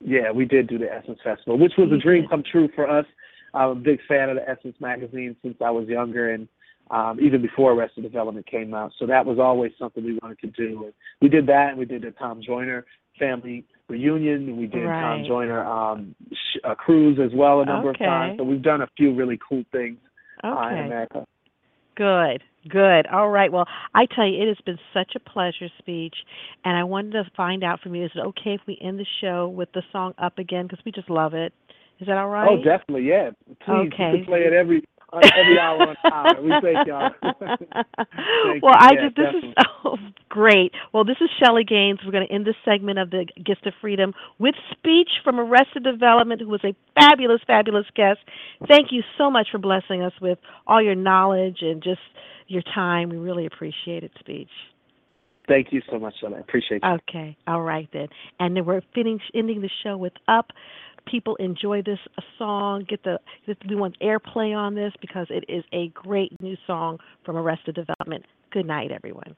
yeah, we did do the Essence Festival, which was a dream come true for us. I'm a big fan of the Essence magazine since I was younger, and um, even before Arrested Development came out. So that was always something we wanted to do. And we did that, and we did the Tom Joyner family reunion, we did Tom Right. Joyner um, sh- uh, cruise as well a number Okay. of times. So we've done a few really cool things uh, in America. Good. Good. All right. Well, I tell you, it has been such a pleasure, speech, and I wanted to find out from you: is it okay if we end the show with the song "Up" again? Because we just love it. Is that all right? Oh, definitely, yeah. Please, Okay. you can play it every on every hour on hour. We thank y'all. Thank well, you. I Yeah, just this definitely. is so oh, great. Well, this is Shellie Gaines. We're going to end this segment of the Gist of Freedom with speech from Arrested Development, who was a fabulous, fabulous guest. Thank you so much for blessing us with all your knowledge and just your time. We really appreciate it, speech. Thank you so much, Shellie. I appreciate you. Okay, all right then. And then we're finish, ending the show with "Up." people enjoy this song. Get the we want airplay on this because it is a great new song from Arrested Development. Good night, everyone.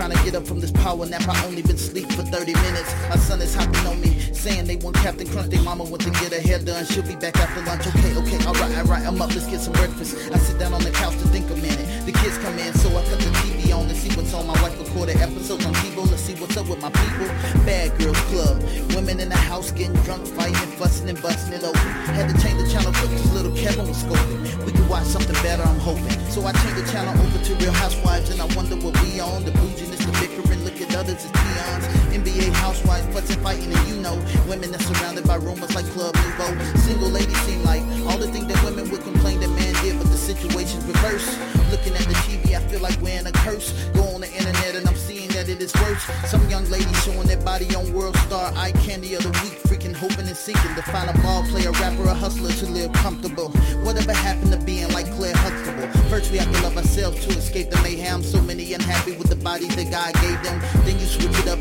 Trying to get up from this power nap, I only been sleep for 30 minutes. My son is hopping on me, saying they want Captain Crunch. They mama went to get her hair done. She'll be back after lunch. Okay, okay, alright, alright, I'm up, let's get some breakfast. I sit down on the couch to think a minute. The kids come in, so I cut the TV on and see what's on. My wife recorded episodes on TV. Let's see what's up with my people. Bad Girls Club. Women in the house getting drunk, fighting, fussing, and busting it open. Had to change the channel quick, cause little Kevin was scoping. We could watch something better, I'm hoping. So I changed the channel over to Real Housewives hustler to live comfortable. Whatever happened to being like Claire Huxtable? First we have to love ourselves to escape the mayhem. So many unhappy with the bodies that God gave them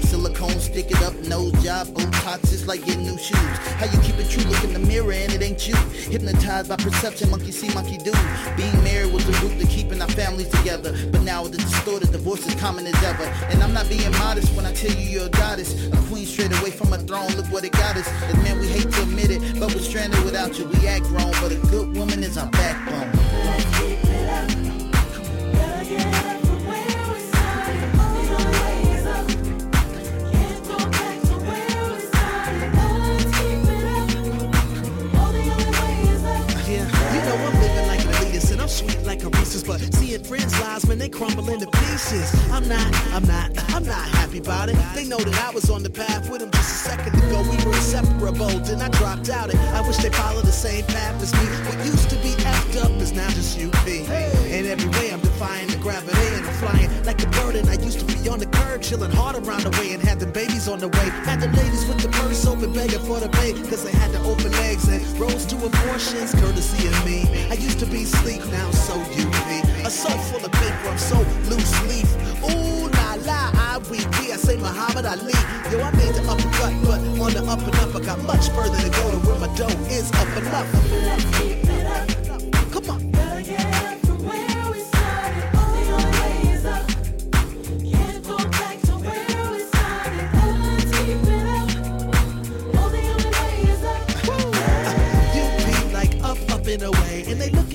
silicone, stick it up, nose job, Botox it's like getting new shoes. How you keep it true, look in the mirror and it ain't you. Hypnotized by perception, monkey see, monkey do. Being married was the root to keeping our families together. But now the distorted, divorce is common as ever. And I'm not being modest when I tell you you're a goddess. A queen straight away from a throne, look what it got us. And man, we hate to admit it, but we're stranded without you. We act wrong, but a good woman is our backbone. and they crumble into pieces. I'm not, I'm not, I'm not happy about it. They know that I was on the path with them just a second ago. We were inseparable, then I dropped out. It. I wish they followed the same path as me. What used to be effed up is now just UP. And every way I'm defying the gravity and I'm flying like a bird, and I used to on the curb, chilling hard around the way and had the babies on the way. Had the ladies with the purse open, begging for the pay, cause they had the open legs and rose to abortions, courtesy of me. I used to be sleek, now so you be. A soul full of bankrupt, so loose leaf. Ooh la la, ah, I weep, I say Muhammad Ali. Yo, I made the uppercut, but on the up and up, I got much further to go to where my dough is up and up. Keep it up, keep it up.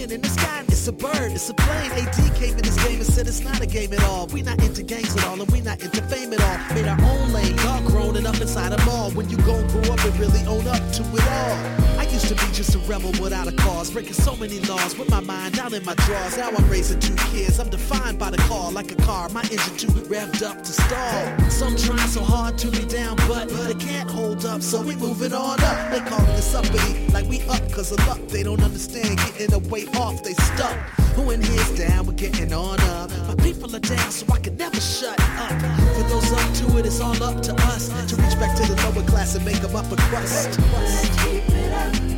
flying in the sky. It's a bird, it's a plane. AD came in this game and said it's not a game at all. We not into games at all, and we not into fame at all. Made our own lane, All grown and up inside a mall. When you gon' grow up and really own up to it all used to be just a rebel without a cause, breaking so many laws with my mind down in my drawers. Now I'm raising two kids, I'm defined by the car like a car. My engine too revved up to stall. Some trying so hard to be down, but it can't hold up, so we moving on up. They calling us uppity, like we up cause of luck. They don't understand getting away off, they stuck. Who in here's down? We're getting on up. My people are down, so I can never shut up. For those up to it, it's all up to us to reach back to the lower class and make them up a crust. Keep it up.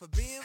for being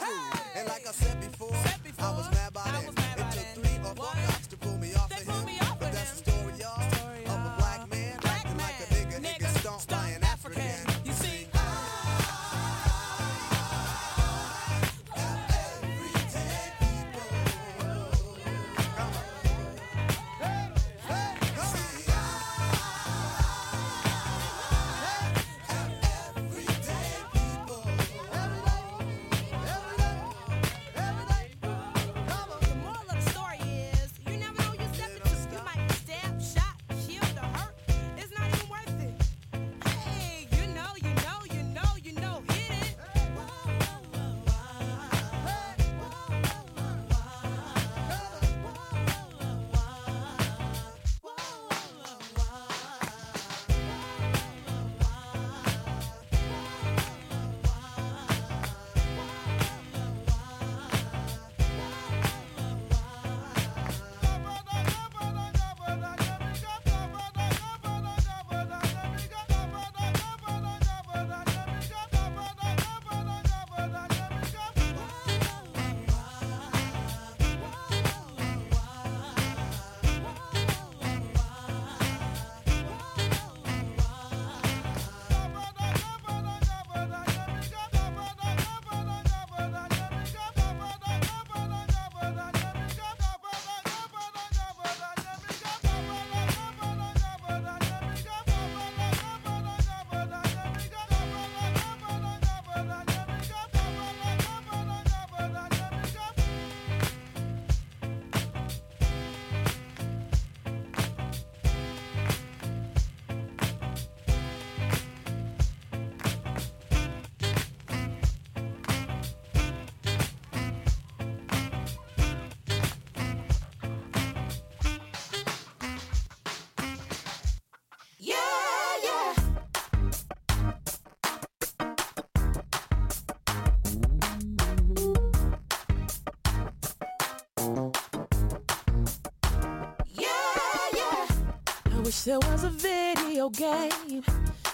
Wish there was a video game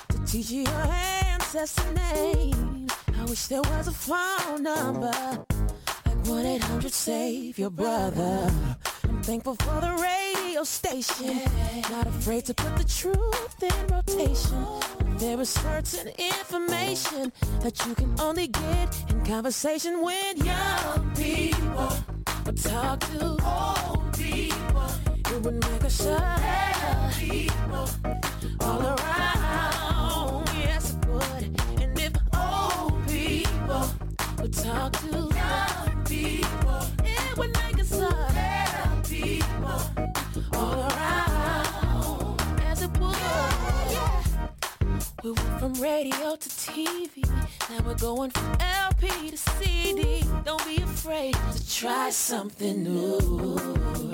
to teach you your ancestor name. I wish there was a phone number like 1 800 Save Your Brother. I'm thankful for the radio station. Not afraid to put the truth in rotation. There is certain information that you can only get in conversation with young people. But talk to old people would make a shot. People all around, yes it would. And if old people would talk to young people, it would make a shot. People all around, as it would. Yeah, yeah. We went from radio to TV. Now we're going from LP to CD. Don't be afraid to try something new.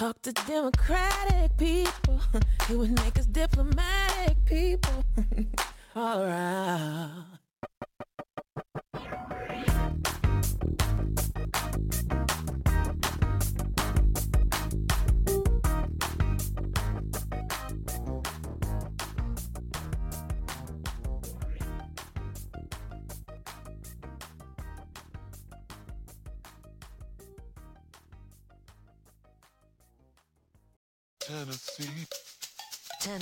Talk to Democratic people, it would make us diplomatic people all around.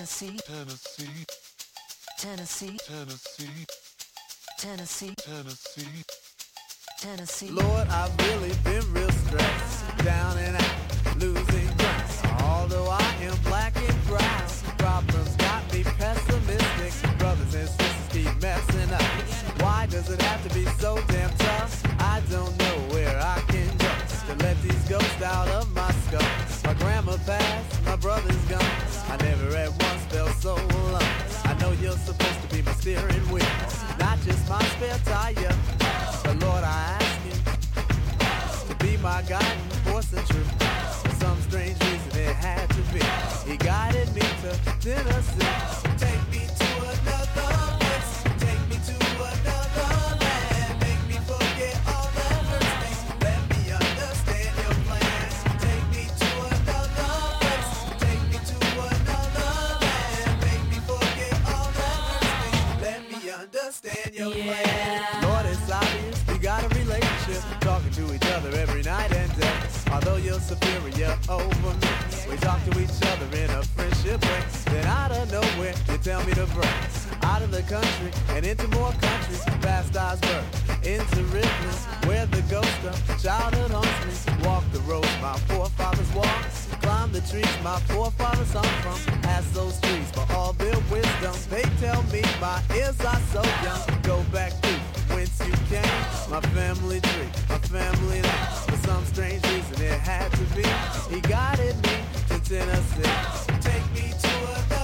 Tennessee, Tennessee, Tennessee, Tennessee, Tennessee, Tennessee. Tennessee. Lord, I've really been real stressed, down and out, losing ground. Although I am black and brown, problems got me pessimistic. Brothers and sisters keep messing up. Why does it have to be so damn tough? I don't know where I can go to let these ghosts out of my skull. My grandma passed, my brother's gone. I never at once felt so alone. I know you're supposed to be my steering wheel, not just my spare tire. But Lord, I ask you to be my guiding force and truth. For some strange reason, it had to be. He guided me to Tennessee. Take me to another understand your plan. Lord, it's obvious we got a relationship. Talking to each other every night and day. Although you're superior over me, we talk to each other in a friendship way. Then out of nowhere, you tell me to break. Out of the country and into more countries, past Osborne, into Ripley, where the ghost of childhood haunts me. Walk the roads my forefathers walked, climb the trees my forefathers hung from. Ask those trees for all their wisdom. They tell me my ears are so young. Go back to whence you came, my family tree, my family name. For some strange reason, it had to be. He guided me to Tennessee. Take me to another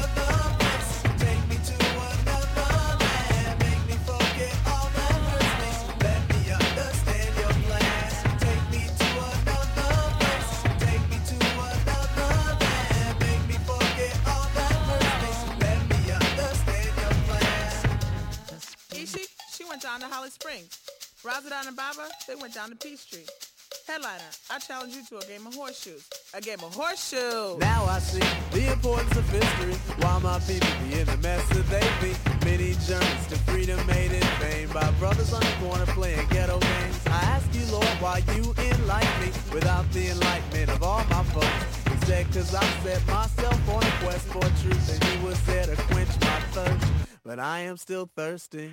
down to Holly Springs. Razadon and Baba, they went down to Peachtree. Headliner, I challenge you to a game of horseshoes. A game of horseshoes. Now I see the importance of history. Why my people be in the mess that they be. Many journeys to freedom made in vain by brothers on the corner playing ghetto games. I ask you, Lord, why you enlighten me without the enlightenment of all my folks. Instead, cause I set myself on a quest for truth and he was there to quench my thirst. But I am still thirsty.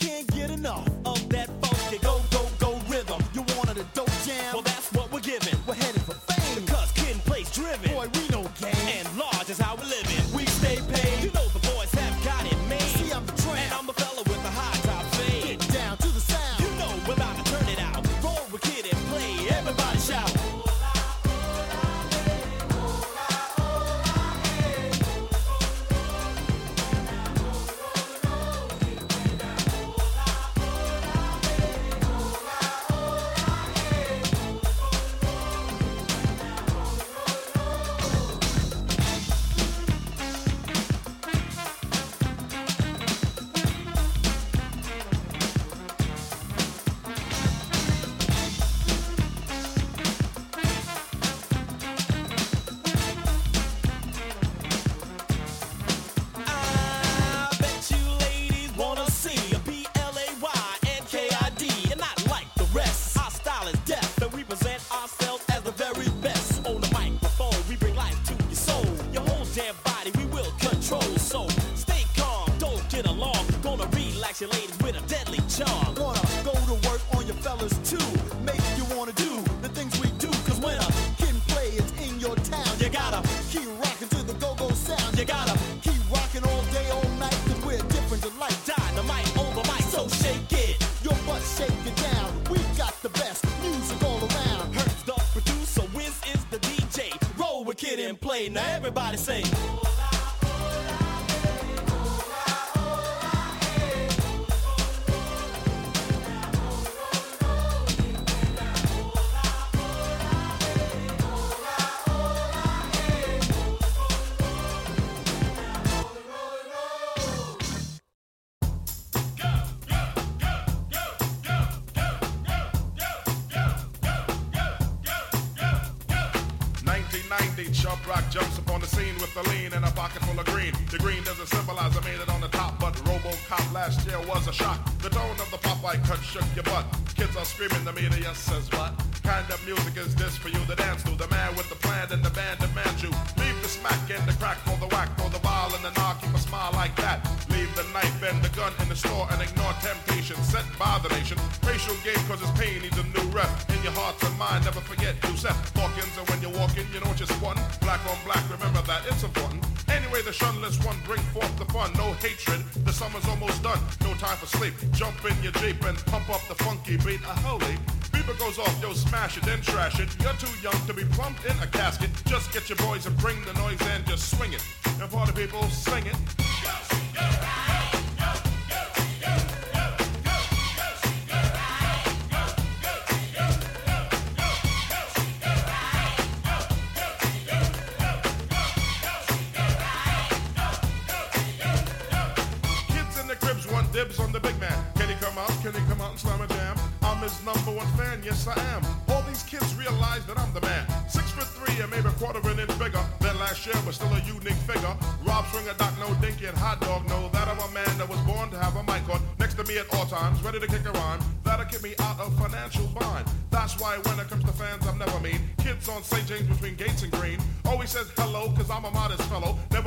can't get enough. Of that funky go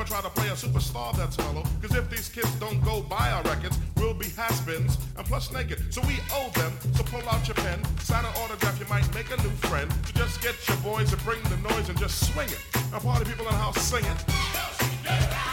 Never try to play a superstar that's mellow. Cause if these kids don't go buy our records, we'll be has-beens and plus naked. So we owe them, so pull out your pen, sign an autograph, you might make a new friend. So just get your boys to bring the noise and just swing it. And party people in the house sing it.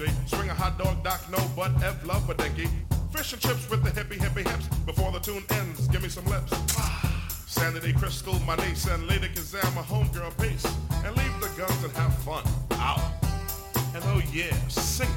Swing a hot dog, Doc, no butt, F love a. Fish and chips with the hippie hippie hips. Before the tune ends, give me some lips. Sanity Crystal, my niece, and Lady Kazam, my homegirl, peace. And leave the guns and have fun. Out. And oh yeah, sing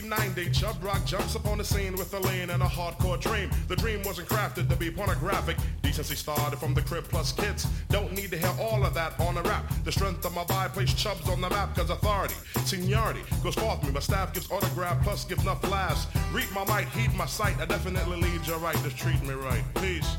1990, Chubb Rock jumps upon the scene with a lean and a hardcore dream. The dream wasn't crafted to be pornographic. Decency started from the crib plus kids. Don't need to hear all of that on a rap. The strength of my vibe placed Chubbs on the map cause authority, seniority goes forth me. My staff gives autograph plus gives enough laughs. Reap my might, heed my sight. I definitely lead you right. Just treat me right. Peace.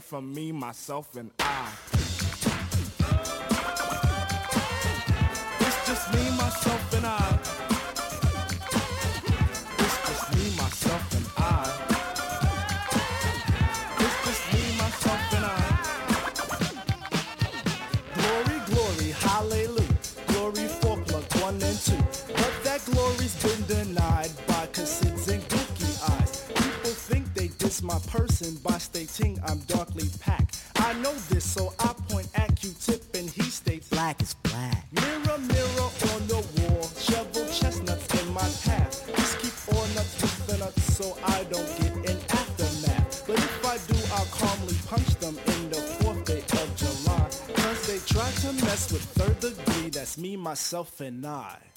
From me, myself, and I. myself, and I.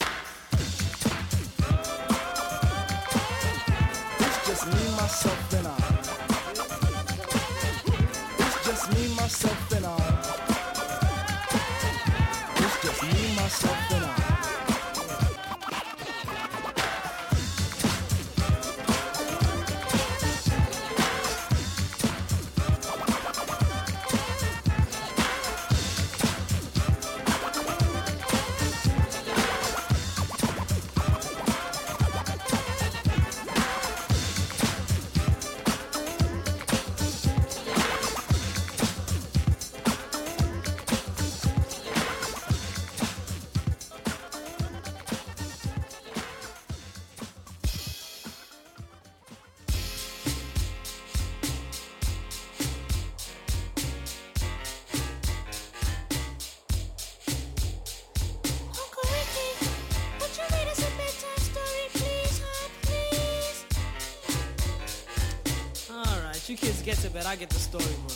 bed, I get the storybook.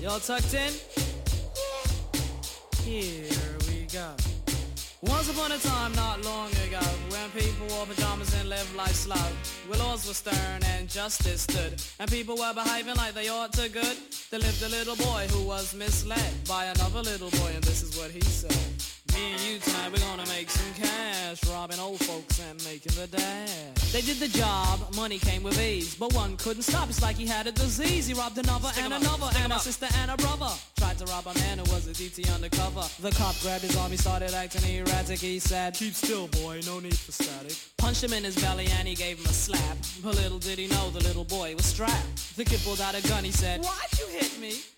Y'all tucked in? Here we go. Once upon a time, not long ago, when people wore pajamas and lived life slow, where laws were stern and justice stood, and people were behaving like they ought to good, there lived a little boy who was misled by another little boy, and this is what he said. Me and you tonight, we're gonna make some cash, robbing old folks and making the dash. They did the job, money came with ease, but one couldn't stop. It's like he had a disease. He robbed another Stick and another, and a sister and a brother. Tried to rob a man who was a DT undercover. The cop grabbed his arm, he started acting erratic. He said, Keep still, boy, no need for static. Punched him in his belly and he gave him a slap. But little did he know the little boy was strapped. The kid pulled out a gun, he said, Why'd you hit me?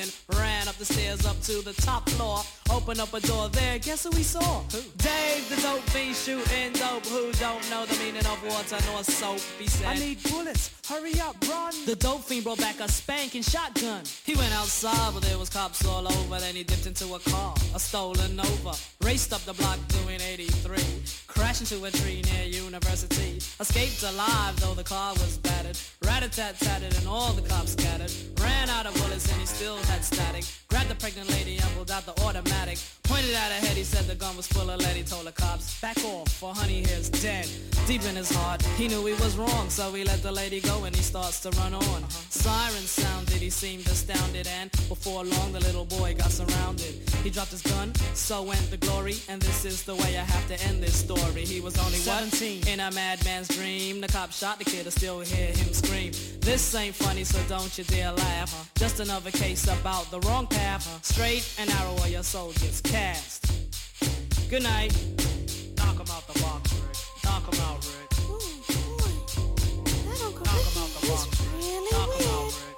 ran up the stairs up to the top floor, opened up a door there. Guess who we saw? Who? Dave, the dope fiend shooting dope. Who don't know the meaning of water nor soap? He said, I need bullets. Hurry up, run. The dope fiend brought back a spanking shotgun. He went outside, but there was cops all over. Then he dipped into a car, a stolen Nova. Raced up the block doing 83. Crashed into a tree near University. Escaped alive, though the car was battered. Rat-a-tat-tatted and all the cops scattered. Ran out of bullets and he still had static. Grabbed the pregnant lady and pulled out the automatic. Pointed at her head, he said the gun was full of lead. He told the cops, back off, for honey here's dead. Deep in his heart, he knew he was wrong, so he let the lady go and he starts to run on. Sirens sounded, he seemed astounded, and before long the little boy got surrounded. He dropped his gun, so went the glory, and this is the way I have to end this story. He was only what? 17. In a madman's dream, the cop shot the kid, I still hear him scream. This ain't funny, so don't you dare laugh. Just another case about the wrong path. Straight and narrow where your soul gets cast. Good night. Knock him out the box, Rick. Knock him out, Rick. That Uncle Knock him out the is box. really Knock him out, weird. Rick.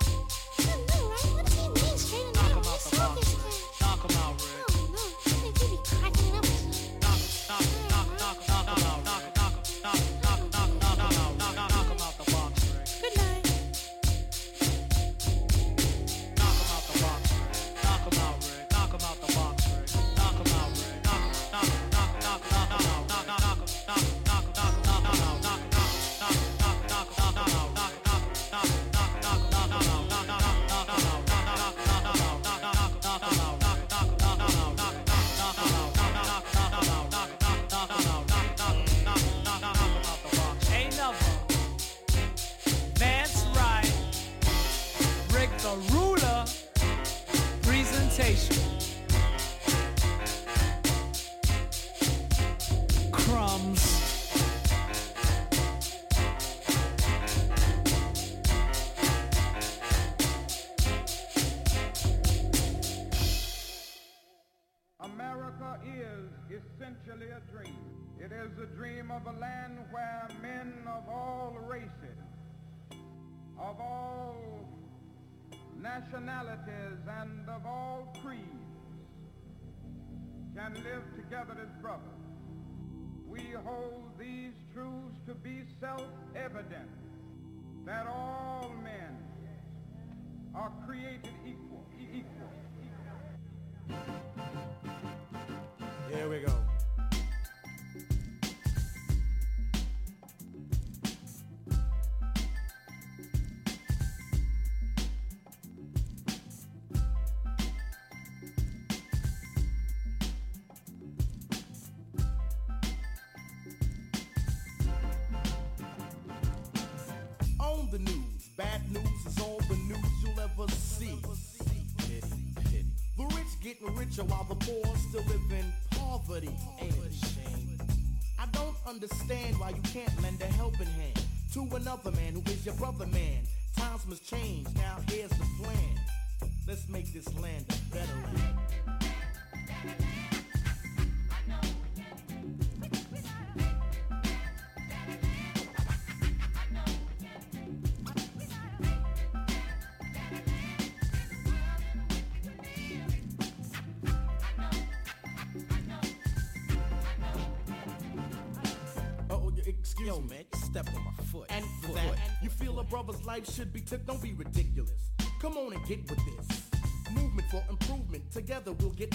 temptation. Crumbs. America is essentially a dream. It is a dream of a land where men of all races, of all nationalities and of all creeds can live together as brothers. We hold these truths to be self-evident that all men are created the news. Bad news is all the news you'll ever see. The rich getting richer while the poor still live in poverty. Ain't it shame? I don't understand why you can't lend a helping hand to another man who is your brother man. Times must change. Now here's the plan. Let's make this land a better land.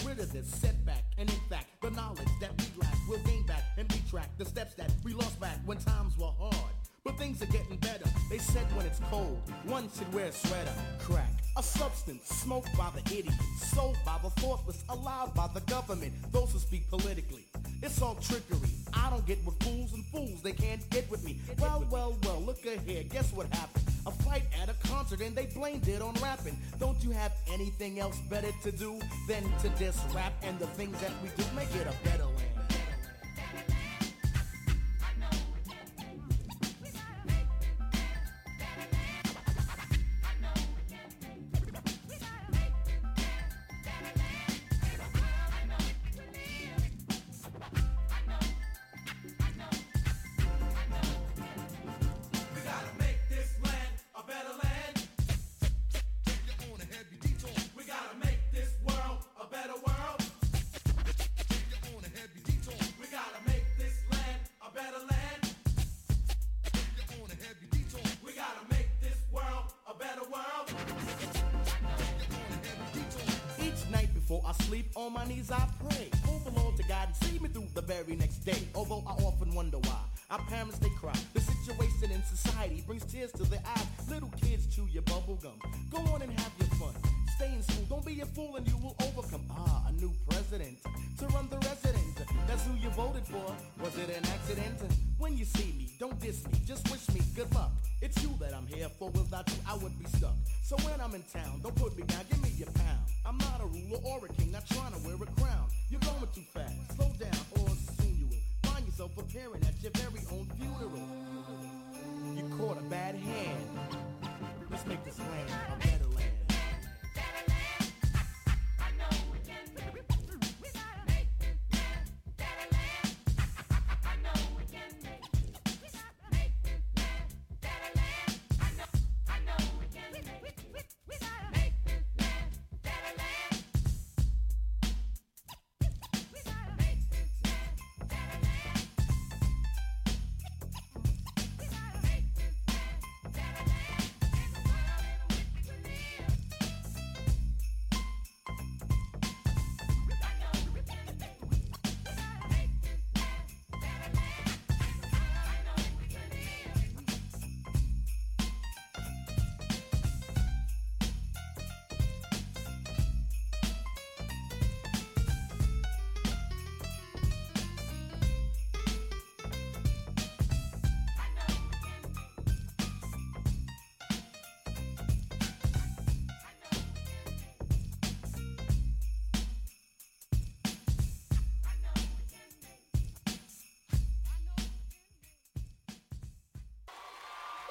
rid of this else better to do than to diss rap and the things that we do? Make it a better my knees I pray. Move along to God and see me through the very next day. Although I often wonder why our parents they cry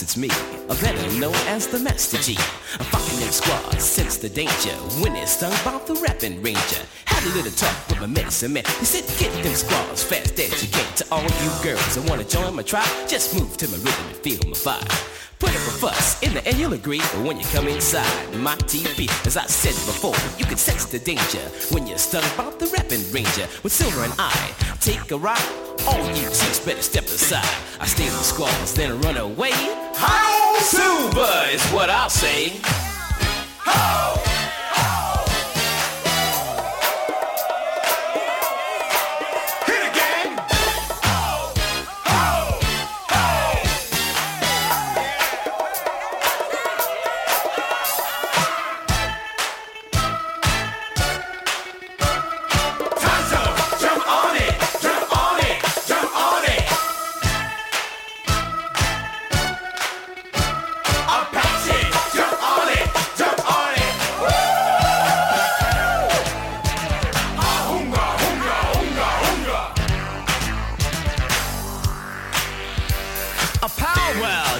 It's me, a better known as the Master Gee. I'm fucking them squads, sense the danger when it's stung by the rapping ranger. Had a little talk with my medicine man. He said, get them squads fast as you can. To all you girls that wanna join my tribe, just move to my rhythm and feel my vibe. Put up a fuss, in the end you'll agree But when you come inside my TV. As I said before, you can sense the danger when you're stung by the rapping ranger. With Silver and I, take a ride. All you chicks better step aside. I stay in the squalls, then run away. Silver is what I'll say.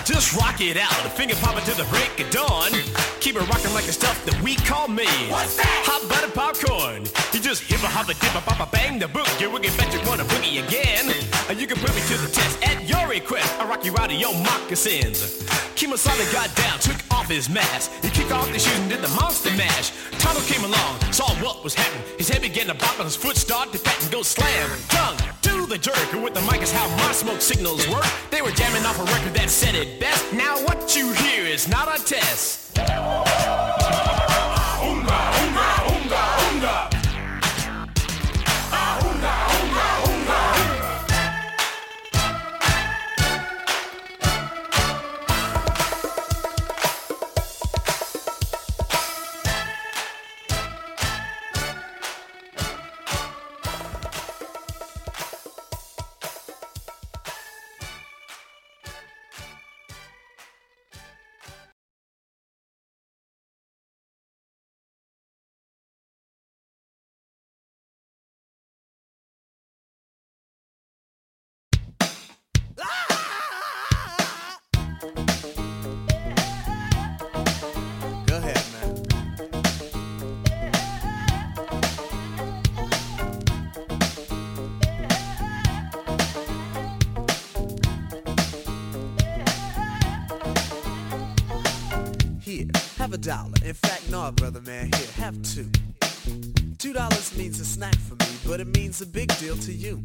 Just rock it out. A finger popping to the break of dawn. Keep it rocking like the stuff that we call me. What's that? Hot butter popcorn. You just hip a hop a dip a pop a bang the book. You wicked bet you wanna boogie again. And you can put me to the test at your request. I rock you out of your moccasins. Kemosabe got down, took off his mask. He kicked off the shoes and did the monster mash. Tonto came along, saw what was happening. His head began to bop and his foot started to pat and go slam. Tongue to the jerk. And with the mic is how my smoke signals work. They were jamming off a record that said it best. Now what you hear is not a test. Dollar. In fact, no, brother man. Here, have two. Two dollars means a snack for me, but it means a big deal to you.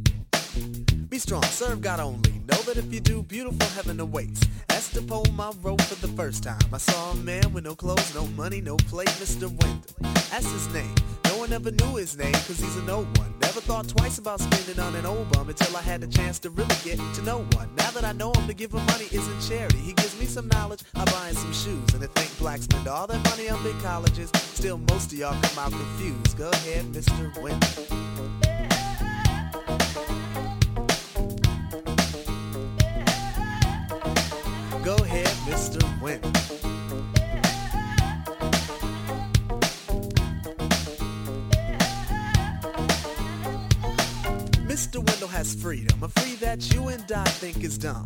Be strong, serve God only. Know that if you do, beautiful heaven awaits. That's the poem I wrote for the first time. I saw a man with no clothes, no money, no plate, Mr. Wendell. That's his name. One ever knew his name, cause he's a no one. Never thought twice about spending on an old bum until I had the chance to really get to know one. Now that I know him, to give him money isn't charity. He gives me some knowledge, I buy him some shoes. And to think blacks spend all their money on big colleges, still most of y'all come out confused. Go ahead, Mr. Wendell. Go ahead, Mr. Wendell. Mr. Wendell has freedom, a free that you and I think is dumb.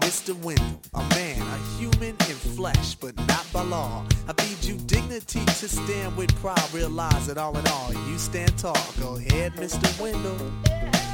Mr. Wendell, a man, a human in flesh, but not by law. I feed you dignity to stand with pride. Realize that all in all, you stand tall. Go ahead, Mr. Wendell.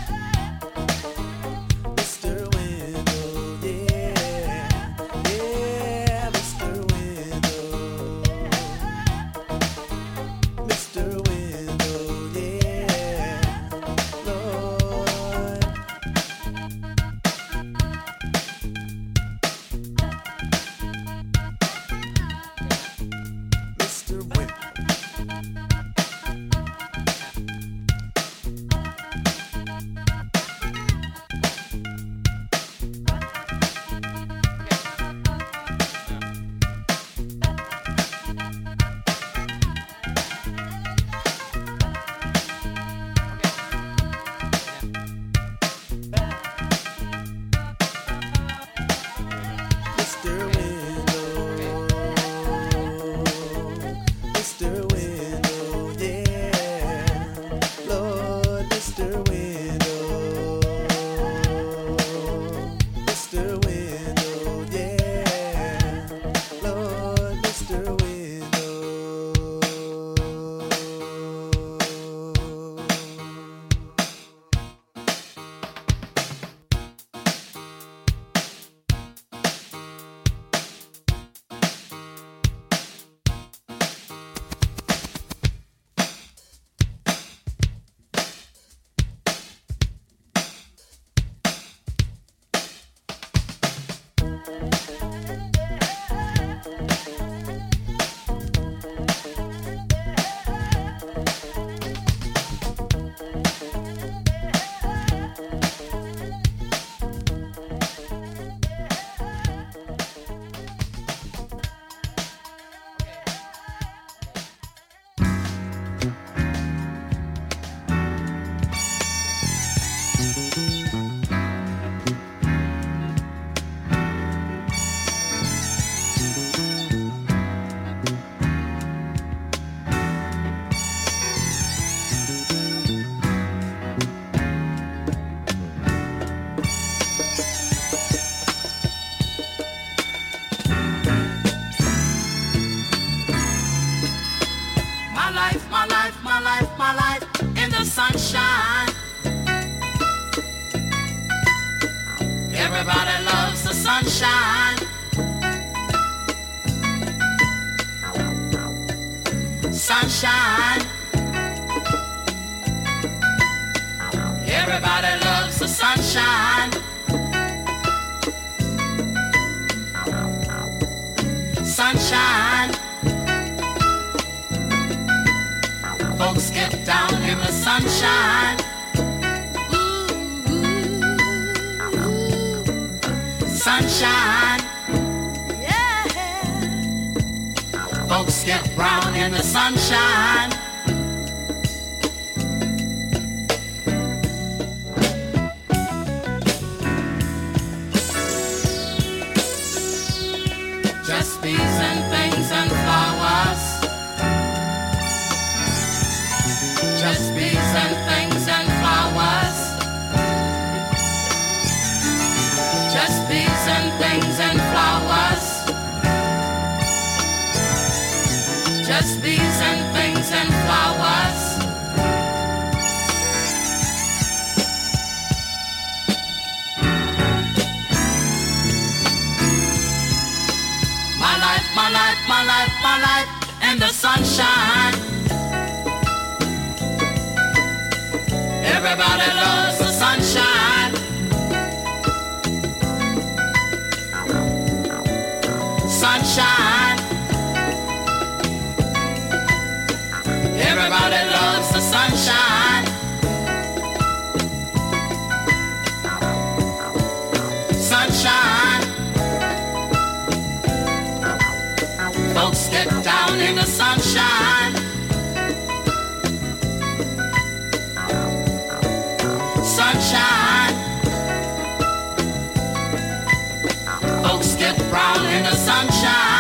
Sunshine. In the sunshine.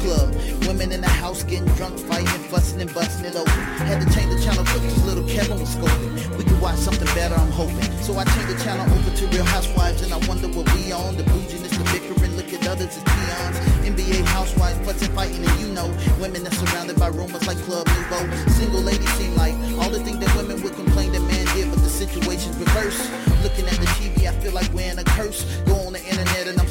Club. Women in the house getting drunk, fighting, fussing, and busting it open. Had to change the channel 'cause little Kevin was scoping. We could watch something better, I'm hoping. So I changed the channel over to Real Housewives, and I wonder what we on. The bouginess, the bickering, look at others as peons. NBA housewives, fussing, fighting, and you know, women that's surrounded by rumors like Club Nouveau. Single ladies seem like all the things that women would complain that men did, but the situation's reversed. Looking at the TV, I feel like we're in a curse. Go on the internet and I'm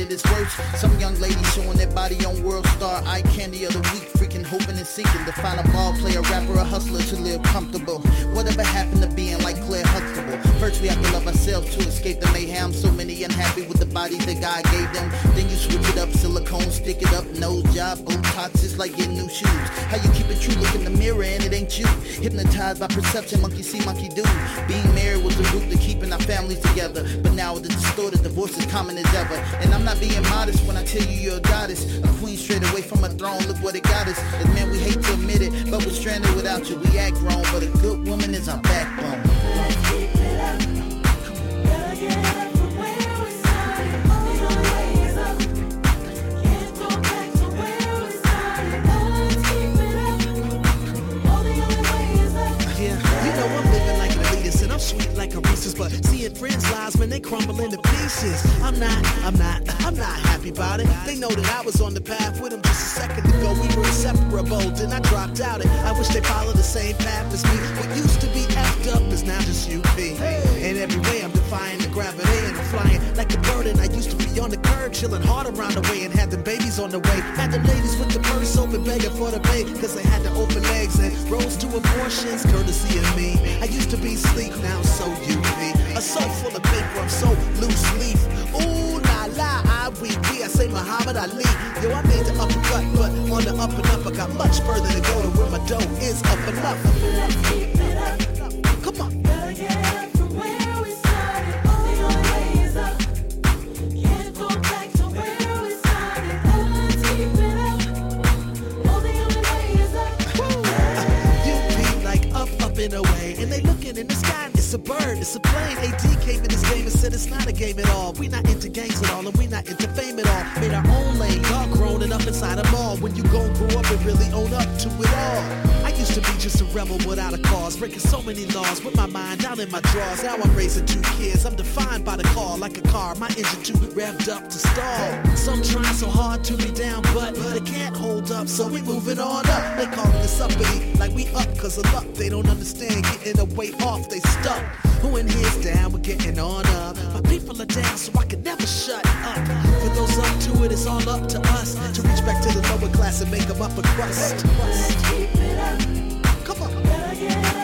seeing that it is worse. Some young lady showing their body on World Star, eye candy of the week, freaking hoping and seeking to find a ball player, rapper, a hustler to live comfortable. Whatever happened to being like Claire Huxtable? First we have to love ourselves to escape the mayhem. So many unhappy with the bodies that God gave them. Then you switch it up, silicone, stick it up, nose job, Botox, it's like getting new shoes. How you keep it true? Look in the mirror and it ain't you. Hypnotized by perception, monkey see, monkey do. Being married was the root to keeping our families together. But now the distorted divorce is common as ever. And I'm not being modest when I tell you you're a goddess. A queen straight away from a throne, look what it got us. And man, we hate to admit it, but we're stranded without you. We act wrong, but a good woman is our backbone. Sweet like a Reese's, but seeing friends' lives, when they crumble into pieces. I'm not, I'm not, I'm not happy about it. They know that I was on the path with them just a second ago. We were inseparable, then I dropped out it. I wish they followed the same path as me. What used to be effed up is now just UP. And every way I'm defying the gravity and I'm flying like a bird. And I used to be on the curb, chilling hard around the way and had them babies on the way. Had the ladies with the purse open, begging for the pay, cause they had to open legs and rose to abortions, courtesy of me. I used to be sleek, now so UP. A soul full of I'm so loose leaf. Ooh la la, ah, I weep. I say Muhammad Ali. Yo, I made the uppercut, but on the up and up, I got much further to go to where my dough is up and up. Come up, up it's a bird, it's a plane. AD came in this game and said it's not a game at all. We not into gangs at all, and we not into fame at all. Made our own lane, y'all grown and up inside them all. When you gon' grow up and really own up to it all. I used to be just a rebel without a cause, breaking so many laws with my mind down in my drawers. Now I'm raising two kids, I'm defined by the car like a car. My engine too revved up to stall. Some trying so hard to be down, but they can't hold up, so we moving on up. They calling us uppity, like we up cause of luck. They don't understand getting a way off, they stuck. Who in here's down? We're getting on up. My people are down, so I can never shut up. For those up to it, it's all up to us to reach back to the lower class and make them up a crust. Come on.